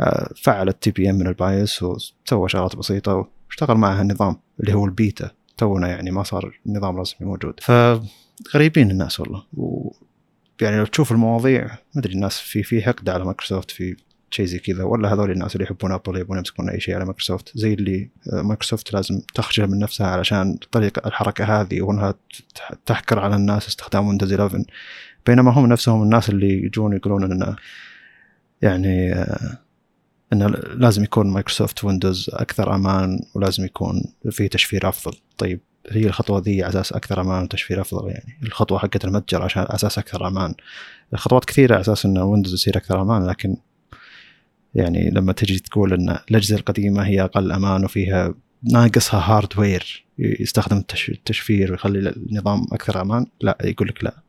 آه، فعل ال TPM من ال BIOS وسوى شغلات بسيطة واشتغل معها النظام اللي هو البيتا. تونا يعني ما صار النظام رسمي موجود. فغريبين الناس والله. و يعني لو تشوف المواضيع ما أدري الناس في في حقد على مايكروسوفت في شيء زي كذا ولا هذول الناس اللي يحبون ابل يبون يمسكون أي شيء على مايكروسوفت. زي اللي آه، مايكروسوفت لازم تخجل من نفسها علشان طريقة الحركة هذه وإنها تحكر على الناس استخدام ويندوز 11 بينما هم نفسهم الناس اللي يجون يقولون انه يعني آه، انه لازم يكون مايكروسوفت ويندوز أكثر أمان ولازم يكون في تشفير أفضل. طيب هي الخطوة ذي على أساس أكثر أمان وتشفير أفضل يعني. الخطوة حقت المتجر عشان أساس أكثر أمان. الخطوات كثيرة على أساس إن ويندوز يصير أكثر أمان لكن يعني لما تجي تقول إن الأجهزة القديمة هي أقل أمان وفيها ناقصها hardware يستخدم التشفير ويخلي النظام أكثر أمان لا يقول لك لا.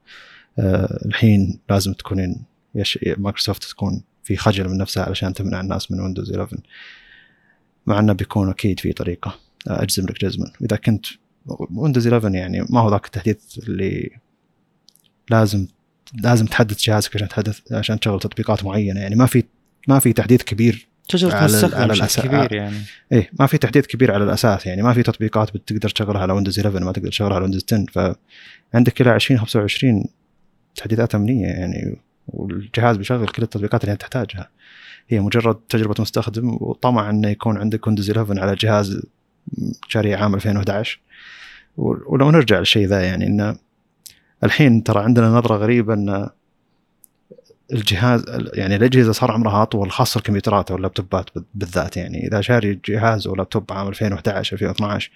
الحين لازم تكونين مايكروسوفت تكون في خجل من نفسها علشان تمنع الناس من ويندوز 11 مع إنه بيكون أكيد في طريقة. آه، أجزم لك جزما. إذا كنت ويندوز 11 يعني ما هو ذاك التحديث اللي لازم لازم تحدث جهازك عشان تحدث عشان تشغل تطبيقات معينة. يعني ما في ما في تحديث كبير تجربة على, على الأساس. كبير يعني. إيه ما في تحديث كبير على الأساس. يعني ما في تطبيقات بتقدر تشغلها على ويندوز 11 ما تقدر تشغلها على ويندوز 10 فعندك إلى 2025 تحديثات أمنية يعني والجهاز بيشغل كل التطبيقات اللي انت تحتاجها. هي مجرد تجربة مستخدم وطمع إنه يكون عندك ويندوز 11 على جهاز شاري عام 2011 ولو نرجع للشيء ذا يعني إنه الحين ترى عندنا نظرة غريبة إن الجهاز يعني الأجهزة صار عمرها أطول خاصة الكمبيوترات أو اللابتوبات بالذات يعني. إذا شاري جهاز أو لابتوب عام 2011 2012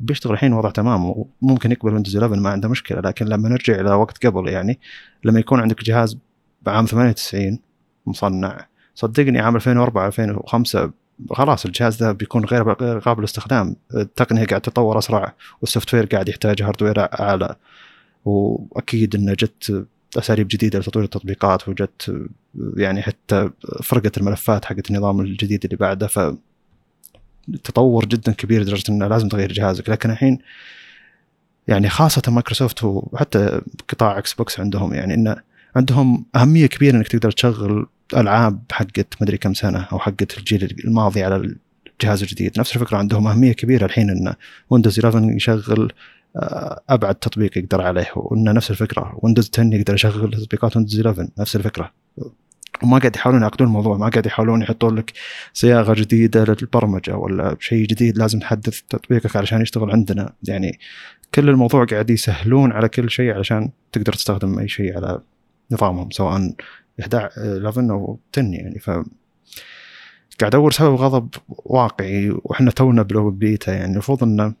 بيشتغل الحين وضع تمام وممكن يقبل ويندوز 11 ما عنده مشكلة لكن لما نرجع إلى وقت قبل يعني لما يكون عندك جهاز بعام 98 مصنع صدقني عام 2004 2005 خلاص الجهاز ذا بيكون غير غير قابل للاستخدام. التقنية قاعد تتطور أسرع وال software قاعد يحتاج hardware أعلى. وأكيد انه جت أساليب جديدة لتطوير التطبيقات وجت يعني حتى فرقت الملفات حقت النظام الجديد اللي بعده ف تطور جدا كبير لدرجة إنه لازم تغير جهازك. لكن الحين يعني خاصة مايكروسوفت وحتى قطاع إكس بوكس عندهم يعني إنه عندهم أهمية كبيرة إنك تقدر تشغل ألعاب حقت مدري كم سنة أو حقت الجيل الماضي على الجهاز الجديد. نفس الفكرة عندهم أهمية كبيرة الحين ان ويندوز 11 يشغل آه، أبعد تطبيق يقدر عليه وإنه نفس الفكرة. ويندوز 10 يقدر يشغل تطبيقات ويندوز 11 نفس الفكرة. وما قاعد يحاولون يعقدون الموضوع ما قاعد يحاولون يحطون لك صياغة جديدة للبرمجة ولا شيء جديد لازم تحدث تطبيقك علشان يشتغل عندنا. يعني كل الموضوع قاعد يسهلون على كل شيء علشان تقدر تستخدم أي شيء على نظامهم سواء 11 أو 10 يعني ف قاعد أدور سبب غضب واقعي وإحنا تونا بال open beta يعني المفروض إنه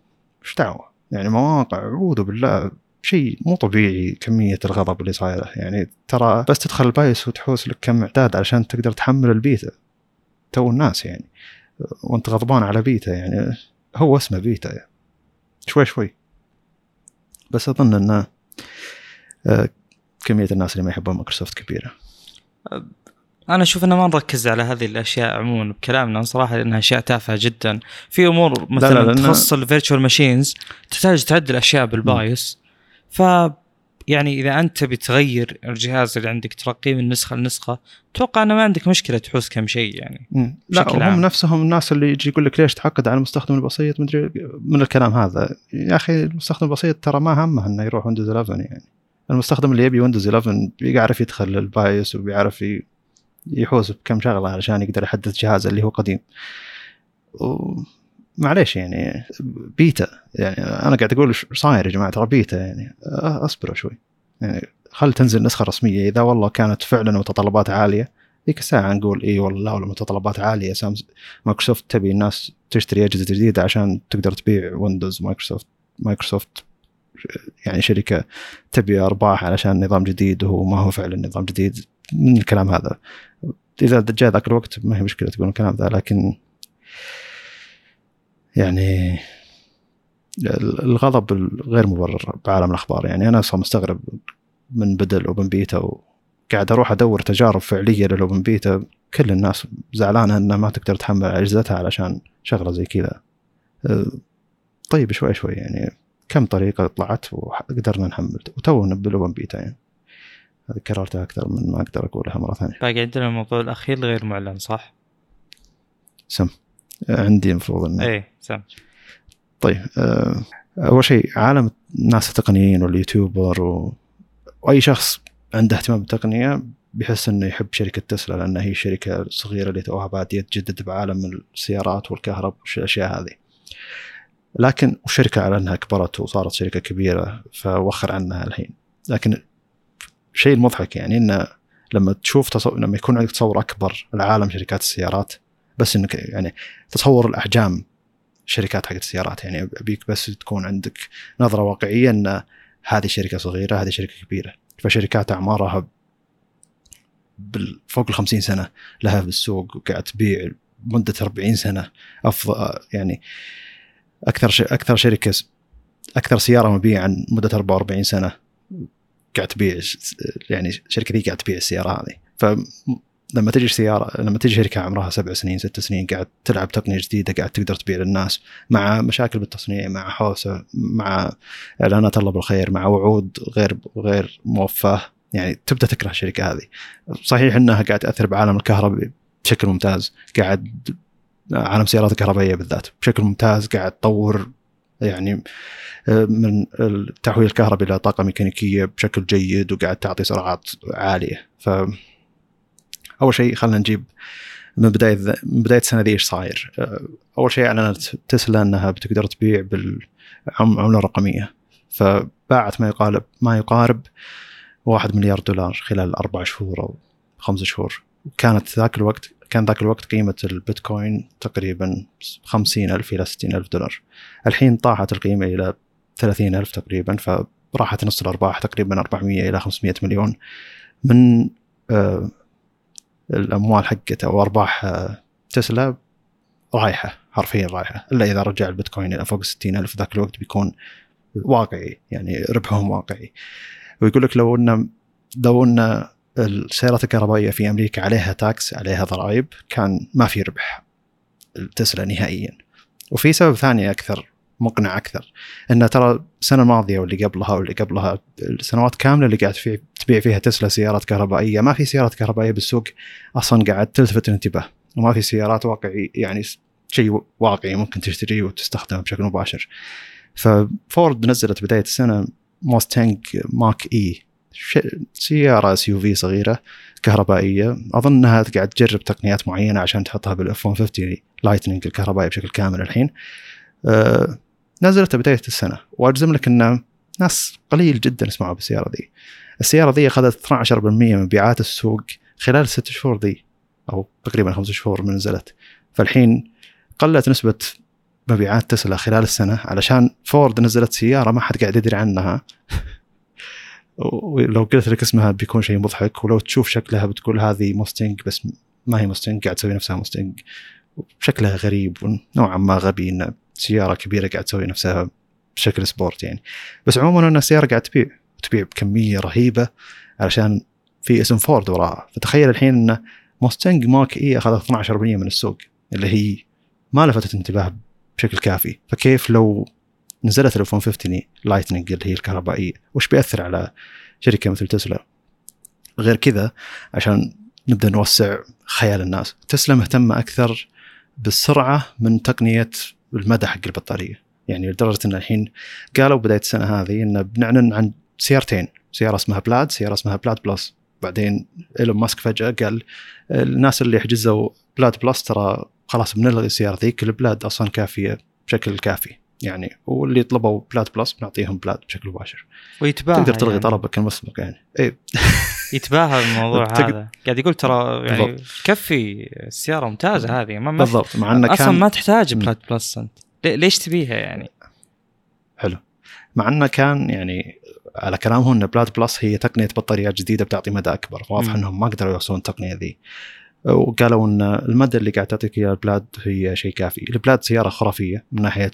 إيش دعوة؟ يعني مواقع أعوذ بالله. شيء مو طبيعي كمية الغضب اللي صايرة. يعني ترى بس تدخل ال BIOS وتحوس لك كم اعداد علشان تقدر تحمل البيتا. تو الناس يعني. وانت غضبان على بيتا يعني. هو اسمه بيتا يعني. شوي شوي. بس أظن إنه آه، كمية الناس اللي ما يحبون مايكروسوفت كبيرة. أنا أشوف إنه ما نركز على هذه الأشياء عموما بكلامنا. صراحة لانها أشياء تافهة جدا. في أمور مثلا لا لا تخص ال virtual machines تحتاج تعدل أشياء بال BIOS. ف يعني إذا أنت بتغير الجهاز اللي عندك ترقيه من نسخه لنسخة أتوقع إنه ما عندك مشكلة تحوس كم شيء يعني لا هم عام. نفسهم الناس اللي يجي يقول لك ليش تعقد على المستخدم البسيط؟ مدري من الكلام هذا. يا أخي المستخدم البسيط ترى ما همه إنه يروح ويندوز 11 يعني. المستخدم اللي يبي ويندوز 11 بيعرف يدخل ال BIOS وبيعرف يحوس بكم شغلة علشان يقدر يحدث جهازه اللي هو قديم. معليش يعني بيتا يعني أنا قاعد أقول إيش صاير يا جماعة ترى بيتا يعني أصبروا شوي. يعني خل تنزل النسخه الرسميه إذا والله كانت فعلا متطلبات عالية ذيك الساعة نقول إي والله والله متطلبات عالية سامس مايكروسوفت تبي الناس تشتري أجهزة جديدة عشان تقدر تبيع ويندوز مايكروسوفت مايكروسوفت يعني شركة تبي أرباح علشان نظام جديد وهو ما هو فعلا نظام جديد من الكلام هذا. إذا جاء ذاك الوقت ما هي مشكلة تقول الكلام ذا لكن يعني الغضب الغير مبرر بعالم الأخبار. يعني أنا أصلا مستغرب من بدا ال open beta وقاعد أروح أدور تجارب فعلية لل open beta. كل الناس زعلانة إنها ما تقدر تحمل أجهزتها علشان شغلة زي كذا. طيب شوي شوي يعني كم طريقة طلعت وقدرنا نحمل وتونا بال open beta يعني. هذه كررتها أكثر من ما أقدر أقولها مرة ثانية. باقي عندنا الموضوع الأخير الغير معلن صح؟ سم. عندي المفروض إنه إيه سم طيب آه، أول شيء عالم الناس التقنيين وال YouTuber و... واي شخص عنده اهتمام بالتقنية بيحس إنه يحب شركة تسلا لانها هي الشركة الصغيره اللي توها باديه تجدد بعالم السيارات والكهرب والاشياء هذه. لكن الشركة على إنها كبرت وصارت شركة كبيرة فوخر عنها الحين. لكن الشيء المضحك يعني إنه لما تشوف تصور لما يكون عندك تصور أكبر لعالم شركات السيارات بس إنك يعني تصور الأحجام شركات حقت السيارات. يعني أبيك بس تكون عندك نظرة واقعية إن هذه شركة صغيرة هذه شركة كبيرة. فشركات أعمارها فوق ال 50 سنة لها في السوق وقاعد تبيع مده 40 سنة. افضل يعني أكثر. أكثر شركة أكثر سيارة مبيعا مده 44 سنة قاعد تبيع يعني الشركة ذي قاعد تبيع السيارة هذه. فلما تجي سيارة لما تجي شركة عمرها سبع سنين ست سنين قاعد تلعب تقنية جديدة قاعد تقدر تبيع للناس مع مشاكل بالتصنيع مع حوسة مع إعلانات الله بالخير مع وعود غير غير موفاة. يعني تبدأ تكره الشركة هذه. صحيح إنها قاعد تأثر بعالم الكهرباء بشكل ممتاز. قاعد عالم السيارات الكهربائية بالذات بشكل ممتاز. قاعد تطور يعني من التحويل الكهربي إلى طاقة ميكانيكية بشكل جيد وقاعد تعطي سرعات عالية. ف أول شيء خلينا نجيب من بداية من بداية السنة ذي إيش صاير؟ أول شيء أعلنت تسلا أنها بتقدر تبيع بالعمله الرقميه فباعت ما يقارب ما يقارب واحد مليار دولار خلال أربع شهور أو خمس شهور. كانت ذاك الوقت كان ذاك الوقت قيمة البيتكوين تقريبا خمسين ألف إلى ستين ألف دولار. الحين طاحت القيمة إلى ثلاثين ألف تقريبا فراحت نص الأرباح تقريبا 400 إلى 500 مليون من الأموال حقته آه تسلا رايحة حرفيا رايحة. إلا إذا رجع البيتكوين إلى فوق 60 ألف ذاك الوقت بيكون واقعي يعني ربحهم واقعي. ويقول لك لو أن لو أن السيارات الكهربائية في أمريكا عليها تاكس عليها ضرائب كان ما في ربح تسلا نهائيا. وفي سبب ثاني أكثر مقنع أكثر. إنه ترى السنة الماضية واللي قبلها واللي قبلها السنوات كاملة اللي قاعد في تبيع فيها تسلا سيارات كهربائية. ما في سيارات كهربائية بالسوق أصلا قاعد تلفت الانتباه وما في سيارات واقعي يعني شيء واقعي ممكن تشتريه وتستخدمه بشكل مباشر. ففورد نزلت بداية السنة Mustang Mach-E. سيارة SUV صغيرة كهربائية. أظن إنها قاعد تجرب تقنيات معينة عشان تحطها بال F 150 Lightning الكهربائي بشكل كامل الحين. أه نزلت بداية السنة وأجزم لك إن ناس قليل جدا يسمعوا بالسيارة ذي. السيارة ذي أخذت 12% من مبيعات السوق خلال الست شهور ذي أو تقريبا خمس شهور من نزلت. فالحين قلت نسبة مبيعات تسلا خلال السنة علشان فورد نزلت سيارة ما حد قاعد يدري عنها. <laughs> ولو قلت لك اسمها بيكون شيء مضحك ولو تشوف شكلها بتقول هذه Mustang بس ما هي Mustang قاعد تسوي نفسها Mustang. شكلها غريب ونوعا ما غبي ان سيارة كبيرة قاعد تسوي نفسها بشكل sport يعني. بس عموما ان السياره قاعد تبيع تبيع بكمية رهيبة علشان في اسم فورد وراها. فتخيل الحين إن Mustang Mach-E اخذت 12% من السوق اللي هي ما لفتت انتباه بشكل كافي. فكيف لو نزلت ال F 150 Lightning اللي هي الكهربائية وش بيأثر على شركة مثل تسلا؟ غير كذا عشان نبدأ نوسع خيال الناس. تسلا مهتمة أكثر بالسرعه من تقنية المدى حق البطارية. يعني لدرجة إن الحين قالوا بداية السنة هذه إن بنعلن عن سيارتين سيارة اسمها Plaid سيارة اسمها Plaid Plus. بعدين إيلون ماسك فجأة قال الناس اللي حجزوا Plaid Plus ترى خلاص بنلغي السيارة ذيك ال Plaid أصلا كافية بشكل كافي. يعني واللي يطلبوا Plaid Plus بنعطيهم Plaid بشكل مباشر. ويتباهى تقدر تلغي يعني. طلبك المسبق يعني. اي <laughs> يتباهى بالموضوع هذا. قاعد يقول ترى يعني. تكفي السيارة ممتازة هذه. ما بالضبط. مع إنه أصلا كان ما تحتاج مم. Plaid Plus أنت. لي- ليش تبيها يعني؟ حلو. مع إنه كان يعني على كلامهم إن Plaid Plus هي تقنية بطاريات جديدة بتعطي مدى أكبر. واضح مم. إنهم ما قدروا يوصلون التقنية ذي. وقالوا إن المدى اللي قاعد تعطيك اياه ال Plaid هي شيء كافي. ال Plaid سيارة خرافية من ناحية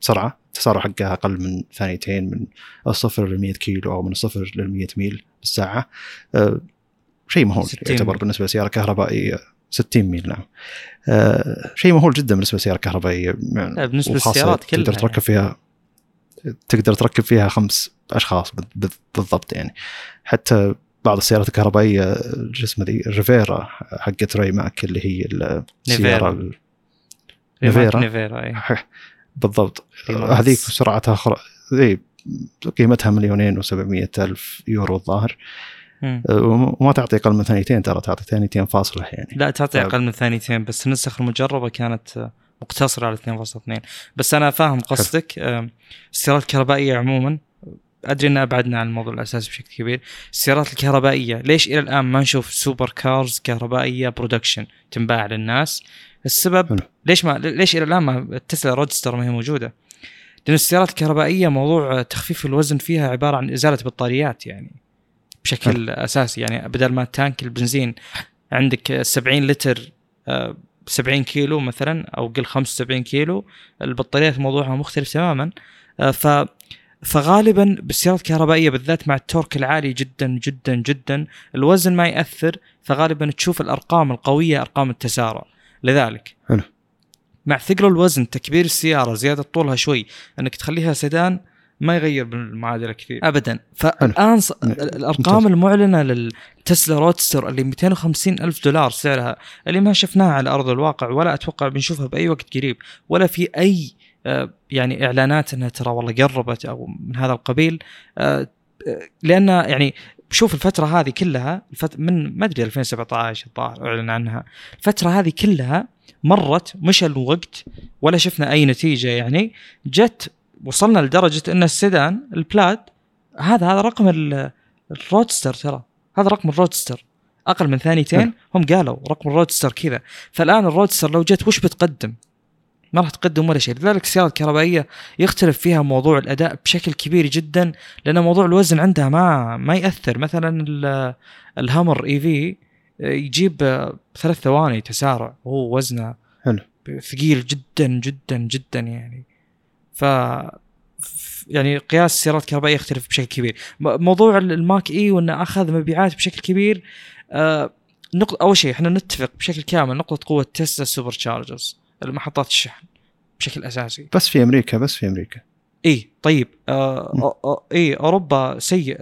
السرعة. التسارع حقها أقل من ثانيتين من الصفر ل 100 كيلو أو من الصفر لل 100 ميل بالساعة. أه، شيء مهول 60 يعتبر. بالنسبة لسيارة كهربائية. 60 ميل نعم. أه، شيء مهول جدا بالنسبة لسيارة كهربائية. يعني وخاصة للسيارات كلها تقدر تركب يعني. فيها تقدر تركب فيها خمس أشخاص بال- بال- بالضبط يعني. حتى بعض السيارات الكهربائية جسم ذي ريفيرا حقت Rimac اللي هي السيارة Nevera. Nevera <laughs> اي بالضبط. هذيك سرعتها خر... ذي قيمتها مليونين و700 ألف يورو الظاهر مم. وما تعطي أقل من ثانيتين ترى تعطي ثانيتين فاصلة يعني لا تعطي. أقل من ثانيتين بس النسخ المجربة كانت مقتصرة على 2.2 بس أنا فاهم قصدك آم، السيارات الكهربائية عموما ادري ان ابعدنا عن الموضوع الاساسي بشكل كبير. السيارات الكهربائية ليش إلى الآن ما نشوف super cars كهربائية production تنباع للناس؟ السبب حلو. ليش ما ليش إلى الآن ما التسلا رودستر ما هي موجودة؟ لأن السيارات الكهربائية موضوع تخفيف الوزن فيها عبارة عن إزالة بطاريات يعني بشكل أساسي. يعني بدل ما تانك البنزين عندك 70 لتر آه، 70 كيلو مثلا أو قل 75 كيلو البطاريات موضوعها مختلف تماما. آه، ف فغالبا بالسيارات الكهربائية بالذات مع التورك العالي جدا جدا جدا الوزن ما يأثر فغالبا تشوف الأرقام القوية أرقام التسارع لذلك حلو. مع ثقل الوزن تكبير السيارة زيادة طولها شوي إنك تخليها سيدان ما يغير بالمعادلة كثير ابدا فالآن ص-. الأرقام ممتاز. المعلنة للتسلا رودستر اللي 250 ألف دولار سعرها اللي ما شفناها على أرض الواقع ولا أتوقع بنشوفها بأي وقت قريب ولا في أي يعني إعلانات إنها ترى والله قربت أو من هذا القبيل. آه، آه، لأن يعني شوف الفترة هذه كلها الفت... من ما أدري 2017 الظاهر أعلن عنها. الفترة هذه كلها مرت مشى الوقت ولا شفنا أي نتيجة يعني. جت وصلنا لدرجة إن السيدان البلاد هذا هذا رقم ال- الرودستر ترى. هذا رقم الرودستر. أقل من ثانيتين حلو. هم قالوا رقم الرودستر كذا. فالآن الرودستر لو جت وش بتقدم؟ ما راح تقدم ولا شيء. لذلك السيارة الكهربائية يختلف فيها موضوع الأداء بشكل كبير جدا لأن موضوع الوزن عندها ما ما يأثر. مثلا ال- الهامر اي في يجيب ثلاث ثواني تسارع وهو وزنه حلو. ثقيل جدا جدا جدا يعني. ف يعني قياس السيارات الكهربائية يختلف بشكل كبير. موضوع ال- الماك اي وإنه أخذ مبيعات بشكل كبير آه نقطة أول شيء إحنا نتفق بشكل كامل نقطة قوة تسلا superchargers المحطات الشحن. بشكل أساسي بس في أمريكا بس في أمريكا إي طيب آه. آه آه إي أوروبا سيء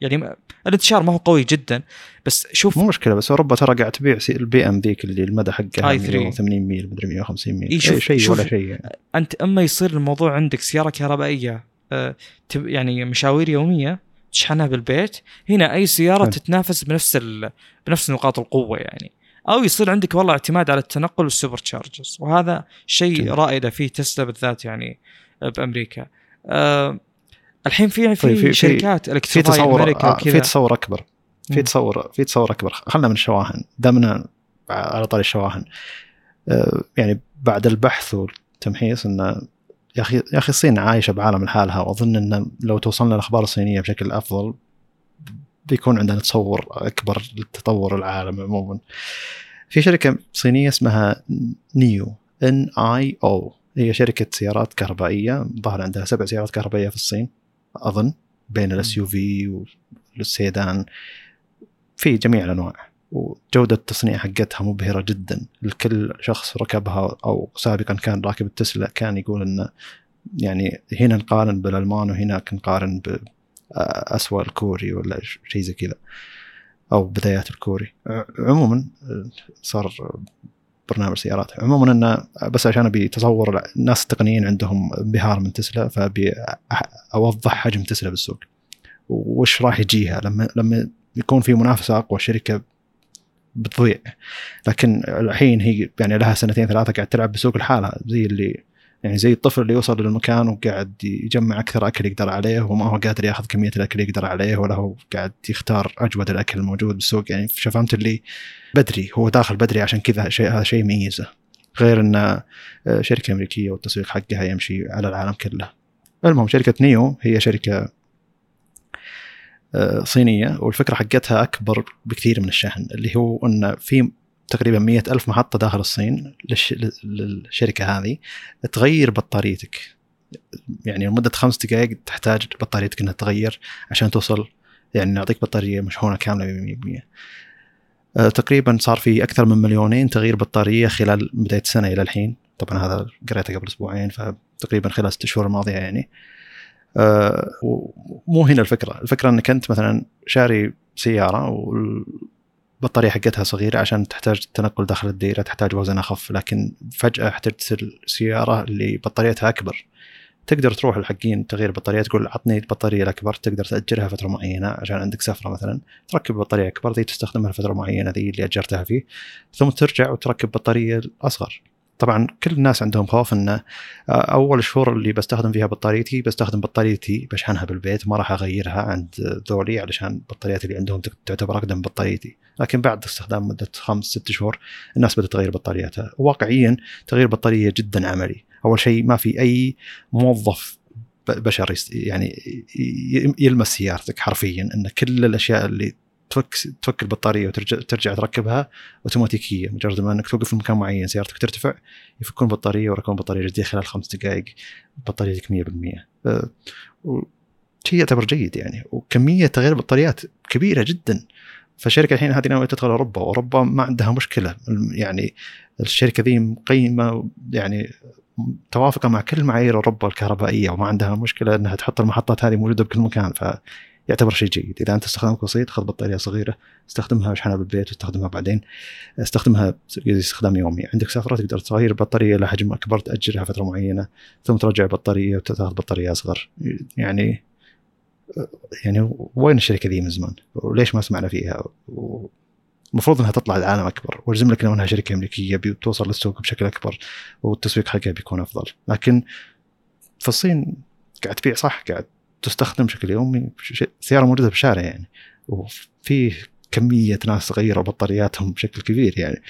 يعني الانتشار ما هو قوي جدا بس شوف مو مشكلة بس أوروبا ترى قاعد تبيع ال BM ذيك اللي المدى حقها i3. 180 ميل مدري 150 ميل إي شوف- شيء شوف- ولا شيء يعني. أنت أما يصير الموضوع عندك سيارة كهربائية آه يعني مشاوير يومية تشحنها بالبيت هنا أي سيارة حلو. تتنافس بنفس. بنفس نقاط القوة يعني أو يصير عندك والله اعتماد على التنقل وال superchargers. وهذا شيء. رائده فيه تسلا بالذات يعني بأمريكا. آه الحين في في, طيب، في- في- شركات في تصور أمريكا آه في تصور أكبر. في. تصور في تصور أكبر. خلنا من الشواحن دامنا على طاري الشواحن آه، يعني بعد البحث والتمحيص انه يا أخي يا أخي الصين عايشة بعالم لحالها واظن إن لو توصلنا الاخبار الصينية بشكل أفضل بيكون عندنا تصور أكبر لتطور العالم عموما. في شركة صينية اسمها نيو إن آي أو. هي شركة سيارات كهربائية ظهر عندها سبع سيارات كهربائية في الصين أظن بين الأس يو في والسيدان. في جميع الأنواع وجودة التصنيع حقتها مبهرة جدا. الكل شخص ركبها أو سابقا كان راكب التسلا كان يقول إنه يعني هنا نقارن بالألمان وهناك نقارن باسوأ الكوري ولا شيء زي كذا أو بدايات الكوري. عموما صار برنامج سيارات. عموما إنه بس عشان أبي تصور الناس التقنيين عندهم انبهار من تسلا فأبي أوضح حجم تسلا بالسوق. وش راح يجيها؟ لما لما يكون في منافسة أقوى شركه بتضيع. لكن الحين هي يعني لها سنتين ثلاثة قاعد تلعب بسوق لحالها زي اللي يعني زي الطفل اللي يوصل للمكان وقاعد يجمع أكثر أكل يقدر عليه وما هو قادر ياخذ كمية الأكل يقدر عليه ولا هو قاعد يختار أجود الأكل الموجود بالسوق. يعني فهمت اللي بدري هو داخل بدري عشان كذا شيء هذا شيء يميزه. غير إن شركة أمريكية والتسويق حقها يمشي على العالم كله. المهم شركة نيو هي شركة صينية والفكرة حقتها أكبر بكثير من الشحن اللي هو إن في تقريبا مية ألف محطة داخل الصين للش... للشركة هذه. تغير بطاريتك. يعني لمدة خمس دقائق تحتاج بطاريتك إنها تغير عشان توصل يعني نعطيك بطارية مشحونة كاملة 100% أه تقريبا صار في أكثر من مليونين تغيير بطارية خلال بداية السنة إلى الحين. طبعا هذا قريته قبل أسبوعين فتقريبا خلال ست شهور الماضية يعني. أه ومو هنا الفكرة. الفكرة أنك أنت مثلا شاري سيارة البطاريه حقتها صغيرة عشان تحتاج التنقل داخل الدائرة تحتاج وزن أخف لكن فجأة احتجت السيارة اللي بطاريتها أكبر. تقدر تروح الحقين تغيير البطاريه تقول عطني البطارية الأكبر تقدر تأجرها فترة معينة عشان عندك سفرة مثلا تركب بطارية أكبر ذي تستخدمها لفترة معينة ذي اللي أجرتها فيه ثم ترجع وتركب بطارية اصغر طبعا كل الناس عندهم خوف انه أول شهور اللي بستخدم فيها بطاريتي بستخدم بطاريتي بشحنها بالبيت ما راح أغيرها عند ذولي علشان البطاريات اللي عندهم تعتبر أقدم بطاريتي. لكن بعد استخدام مدة خمس ست شهور الناس بدات تغير بطارياتها. واقعيا تغيير بطارية جدا عملي. أول شيء ما في أي موظف بشر يعني يلمس سيارتك حرفيا إن كل الأشياء اللي تفك تفك البطارية وترجع ترجع تركبها اوتوماتيكيه مجرد ما إنك توقف في مكان معين سيارتك ترتفع يفكون البطاريه ويركبون بطارية جديدة خلال خمس دقائق بطاريتك 100% أه شيء يعتبر جيد يعني. وكمية تغيير البطاريات كبيرة جدا. فالشركة الحين هذه ناوية تدخل أوروبا وأوروبا ما عندها مشكلة. يعني الشركة ذي مقيمة يعني توافقة مع كل معايير أوروبا الكهربائية وما عندها مشكلة إنها تحط المحطات هذه موجودة بكل مكان. ف يعتبر شيء جيد. إذا أنت استخدامك بسيط خذ بطارية صغيرة استخدمها اشحنها بالبيت واستخدمها بعدين. استخدمها استخدام يومي. عندك سفرة تقدر تغير البطاريه لحجم أكبر تأجرها فترة معينة ثم ترجع البطاريه وتأخذ بطارية أصغر. يعني يعني وين الشركة ذي من زمان؟ وليش ما سمعنا فيها؟ المفروض إنها تطلع العالم أكبر. واجزم لك لو انها شركة امريكيه بتوصل للسوق بشكل أكبر والتسويق حقها بيكون أفضل. لكن في الصين قاعد تبيع صح؟ قاعد تستخدم بشكل يومي سيارة موجودة بالشارع يعني. وفي كمية ناس غيروا بطارياتهم بشكل كبير يعني.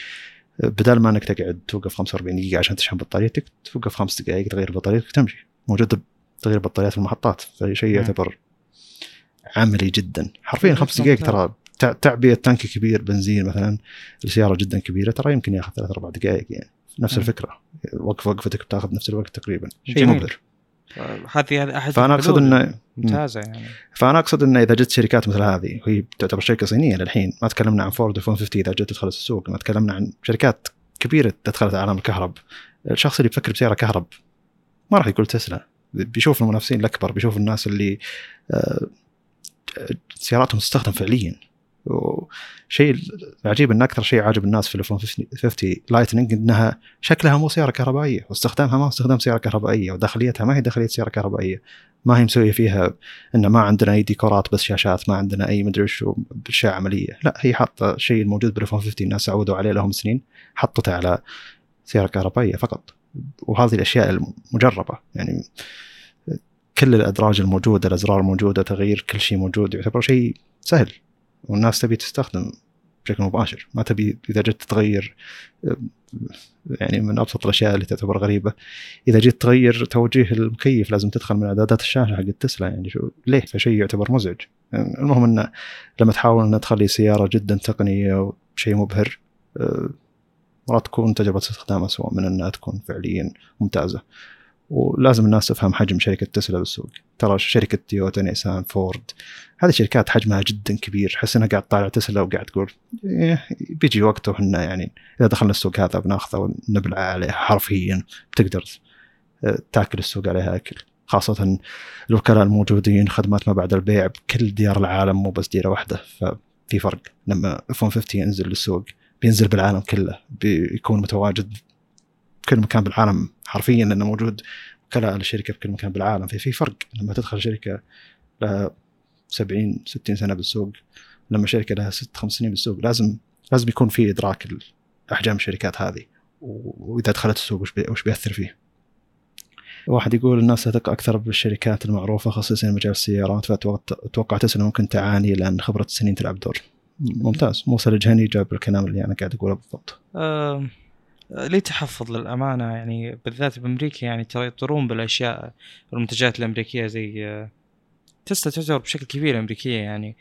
بدل ما انك تقعد توقف 45 دقيقة عشان تشحن بطاريتك توقف خمس دقائق تغير بطاريتك وتمشي. موجوده تغيير بطاريات المحطات فشيء يعتبر عملي جدا. حرفيا خمس دقائق ترى تعبئه تانك كبير بنزين مثلا لسياره جدا كبيرة ترى يمكن ياخذ ثلاث أربع دقائق يعني. نفس. الفكرة. وقف وقفتك بتاخذ نفس الوقت تقريبا. شيء مبهر هذه أحد فأنا أقصد انه ممتازة يعني. فأنا أقصد إنه إذا جت شركات مثل هذه وهي تعتبر شركة صينية للحين ما تكلمنا عن فورد 150 إذا جت تدخل السوق ما تكلمنا عن شركات كبيرة دخلت عالم الكهرب. الشخص اللي بيفكر بسيارة كهرب ما راح يقول تسلا. بيشوف المنافسين الأكبر بيشوف الناس اللي آه، سياراتهم تستخدم فعليا. وشيء العجيب إن أكثر شيء عاجب الناس في ال F 50 Lightning إنها شكلها مو سيارة كهربائية واستخدامها ما هو استخدام سيارة كهربائية وداخليتها ما هي داخلية سيارة كهربائية. ما هي مسوية فيها إن ما عندنا أي ديكورات بس شاشات ما عندنا أي مدري وش أشياء عملية. لا هي حاطة شيء الموجود بال F 50 الناس عودوا عليه لهم سنين حطته على سيارة كهربائية فقط. وهذه الأشياء المجربة يعني كل الأدراج الموجودة الأزرار الموجودة تغيير كل شيء موجود يعتبر شيء سهل. والناس تبي تستخدم بشكل مباشر. ما تبي إذا جيت تغير يعني من أبسط الأشياء اللي تعتبر غريبة إذا جيت تغير توجيه المكيف لازم تدخل من اعدادات الشاشة حق تسلا يعني شو ليه؟ فشيء يعتبر مزعج. يعني المهم انه لما تحاول انها تخلي سيارة جدا تقنية وشيء مبهر مرات تكون تجربة استخدام اسوء من إنها تكون فعليا ممتازة. ولازم الناس تفهم حجم شركة تسلا بالسوق. ترى شركة تويوتا نيسان فورد هذه شركات حجمها جدا كبير حس إنها قاعد طالع تسلا وقاعد تقول إيه بيجي وقته وحنا يعني إذا دخلنا السوق هذا بناخذه ونبلع عليه حرفيا تقدر آه، تاكل السوق عليها أكل. خاصة الوكلاء الموجودين خدمات ما بعد البيع بكل ديار العالم مو بس ديرة واحدة. ففي فرق لما اف 150 ينزل للسوق بينزل بالعالم كله بيكون متواجد بكل مكان بالعالم حرفيا لأنه موجود وكلاء للشركه بكل مكان بالعالم في فرق لما تدخل شركة لها 70 60 سنة بالسوق لما شركة لها 6 5 سنين بالسوق لازم لازم يكون في إدراك احجام الشركات هذه وإذا دخلت السوق وش, بي وش بيأثر فيه. واحد يقول الناس تثق أكثر بالشركات المعروفة خصوصا مجال السيارات فأتوقع تسلا ممكن تعاني لأن خبرة السنين تلعب دور. ممتاز موسى الجهني جاب الكلام اللي أنا قاعد أقوله بالضبط. لي تحفظ للأمانة يعني بالذات بأمريكا يعني ترى يطرون بالأشياء المنتجات الأمريكية زي تسلا تعتبر بشكل كبير أمريكية يعني.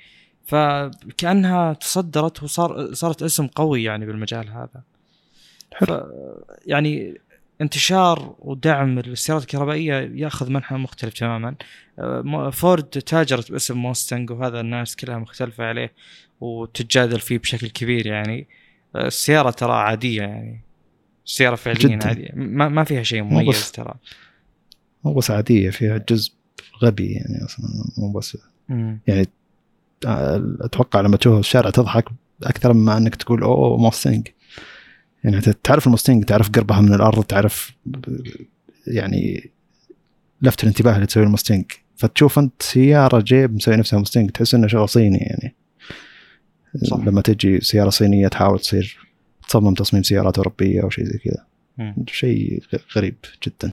فكأنها تصدرت وصار صارت اسم قوي يعني بالمجال هذا. حلو. يعني انتشار ودعم السيارات الكهربائية يأخذ منحى مختلف تماما. فورد تاجرت باسم موستنج وهذا الناس كلها مختلفة عليه وتتجادل فيه بشكل كبير يعني. السيارة ترى عادية يعني. السيارة فعليا عادية. ما, ما فيها شيء مميز ترى. مو بس عادية فيها جزء غبي يعني أصلا مو بس مم. يعني أتوقع لما تشوف الشارع تضحك أكثر مما أنك تقول أوه موستنج يعني تعرف الموستنج تعرف قربها من الأرض تعرف يعني لفت الانتباه اللي تسوي الموستنج فتشوف أنت سيارة جيب مسوي نفسها موستنج تحس إنه شغل صيني يعني. صح. لما تجي سيارة صينية تحاول تصير تصمم تصميم سيارات أوروبية أو شيء زي كذا. شيء غريب جدا.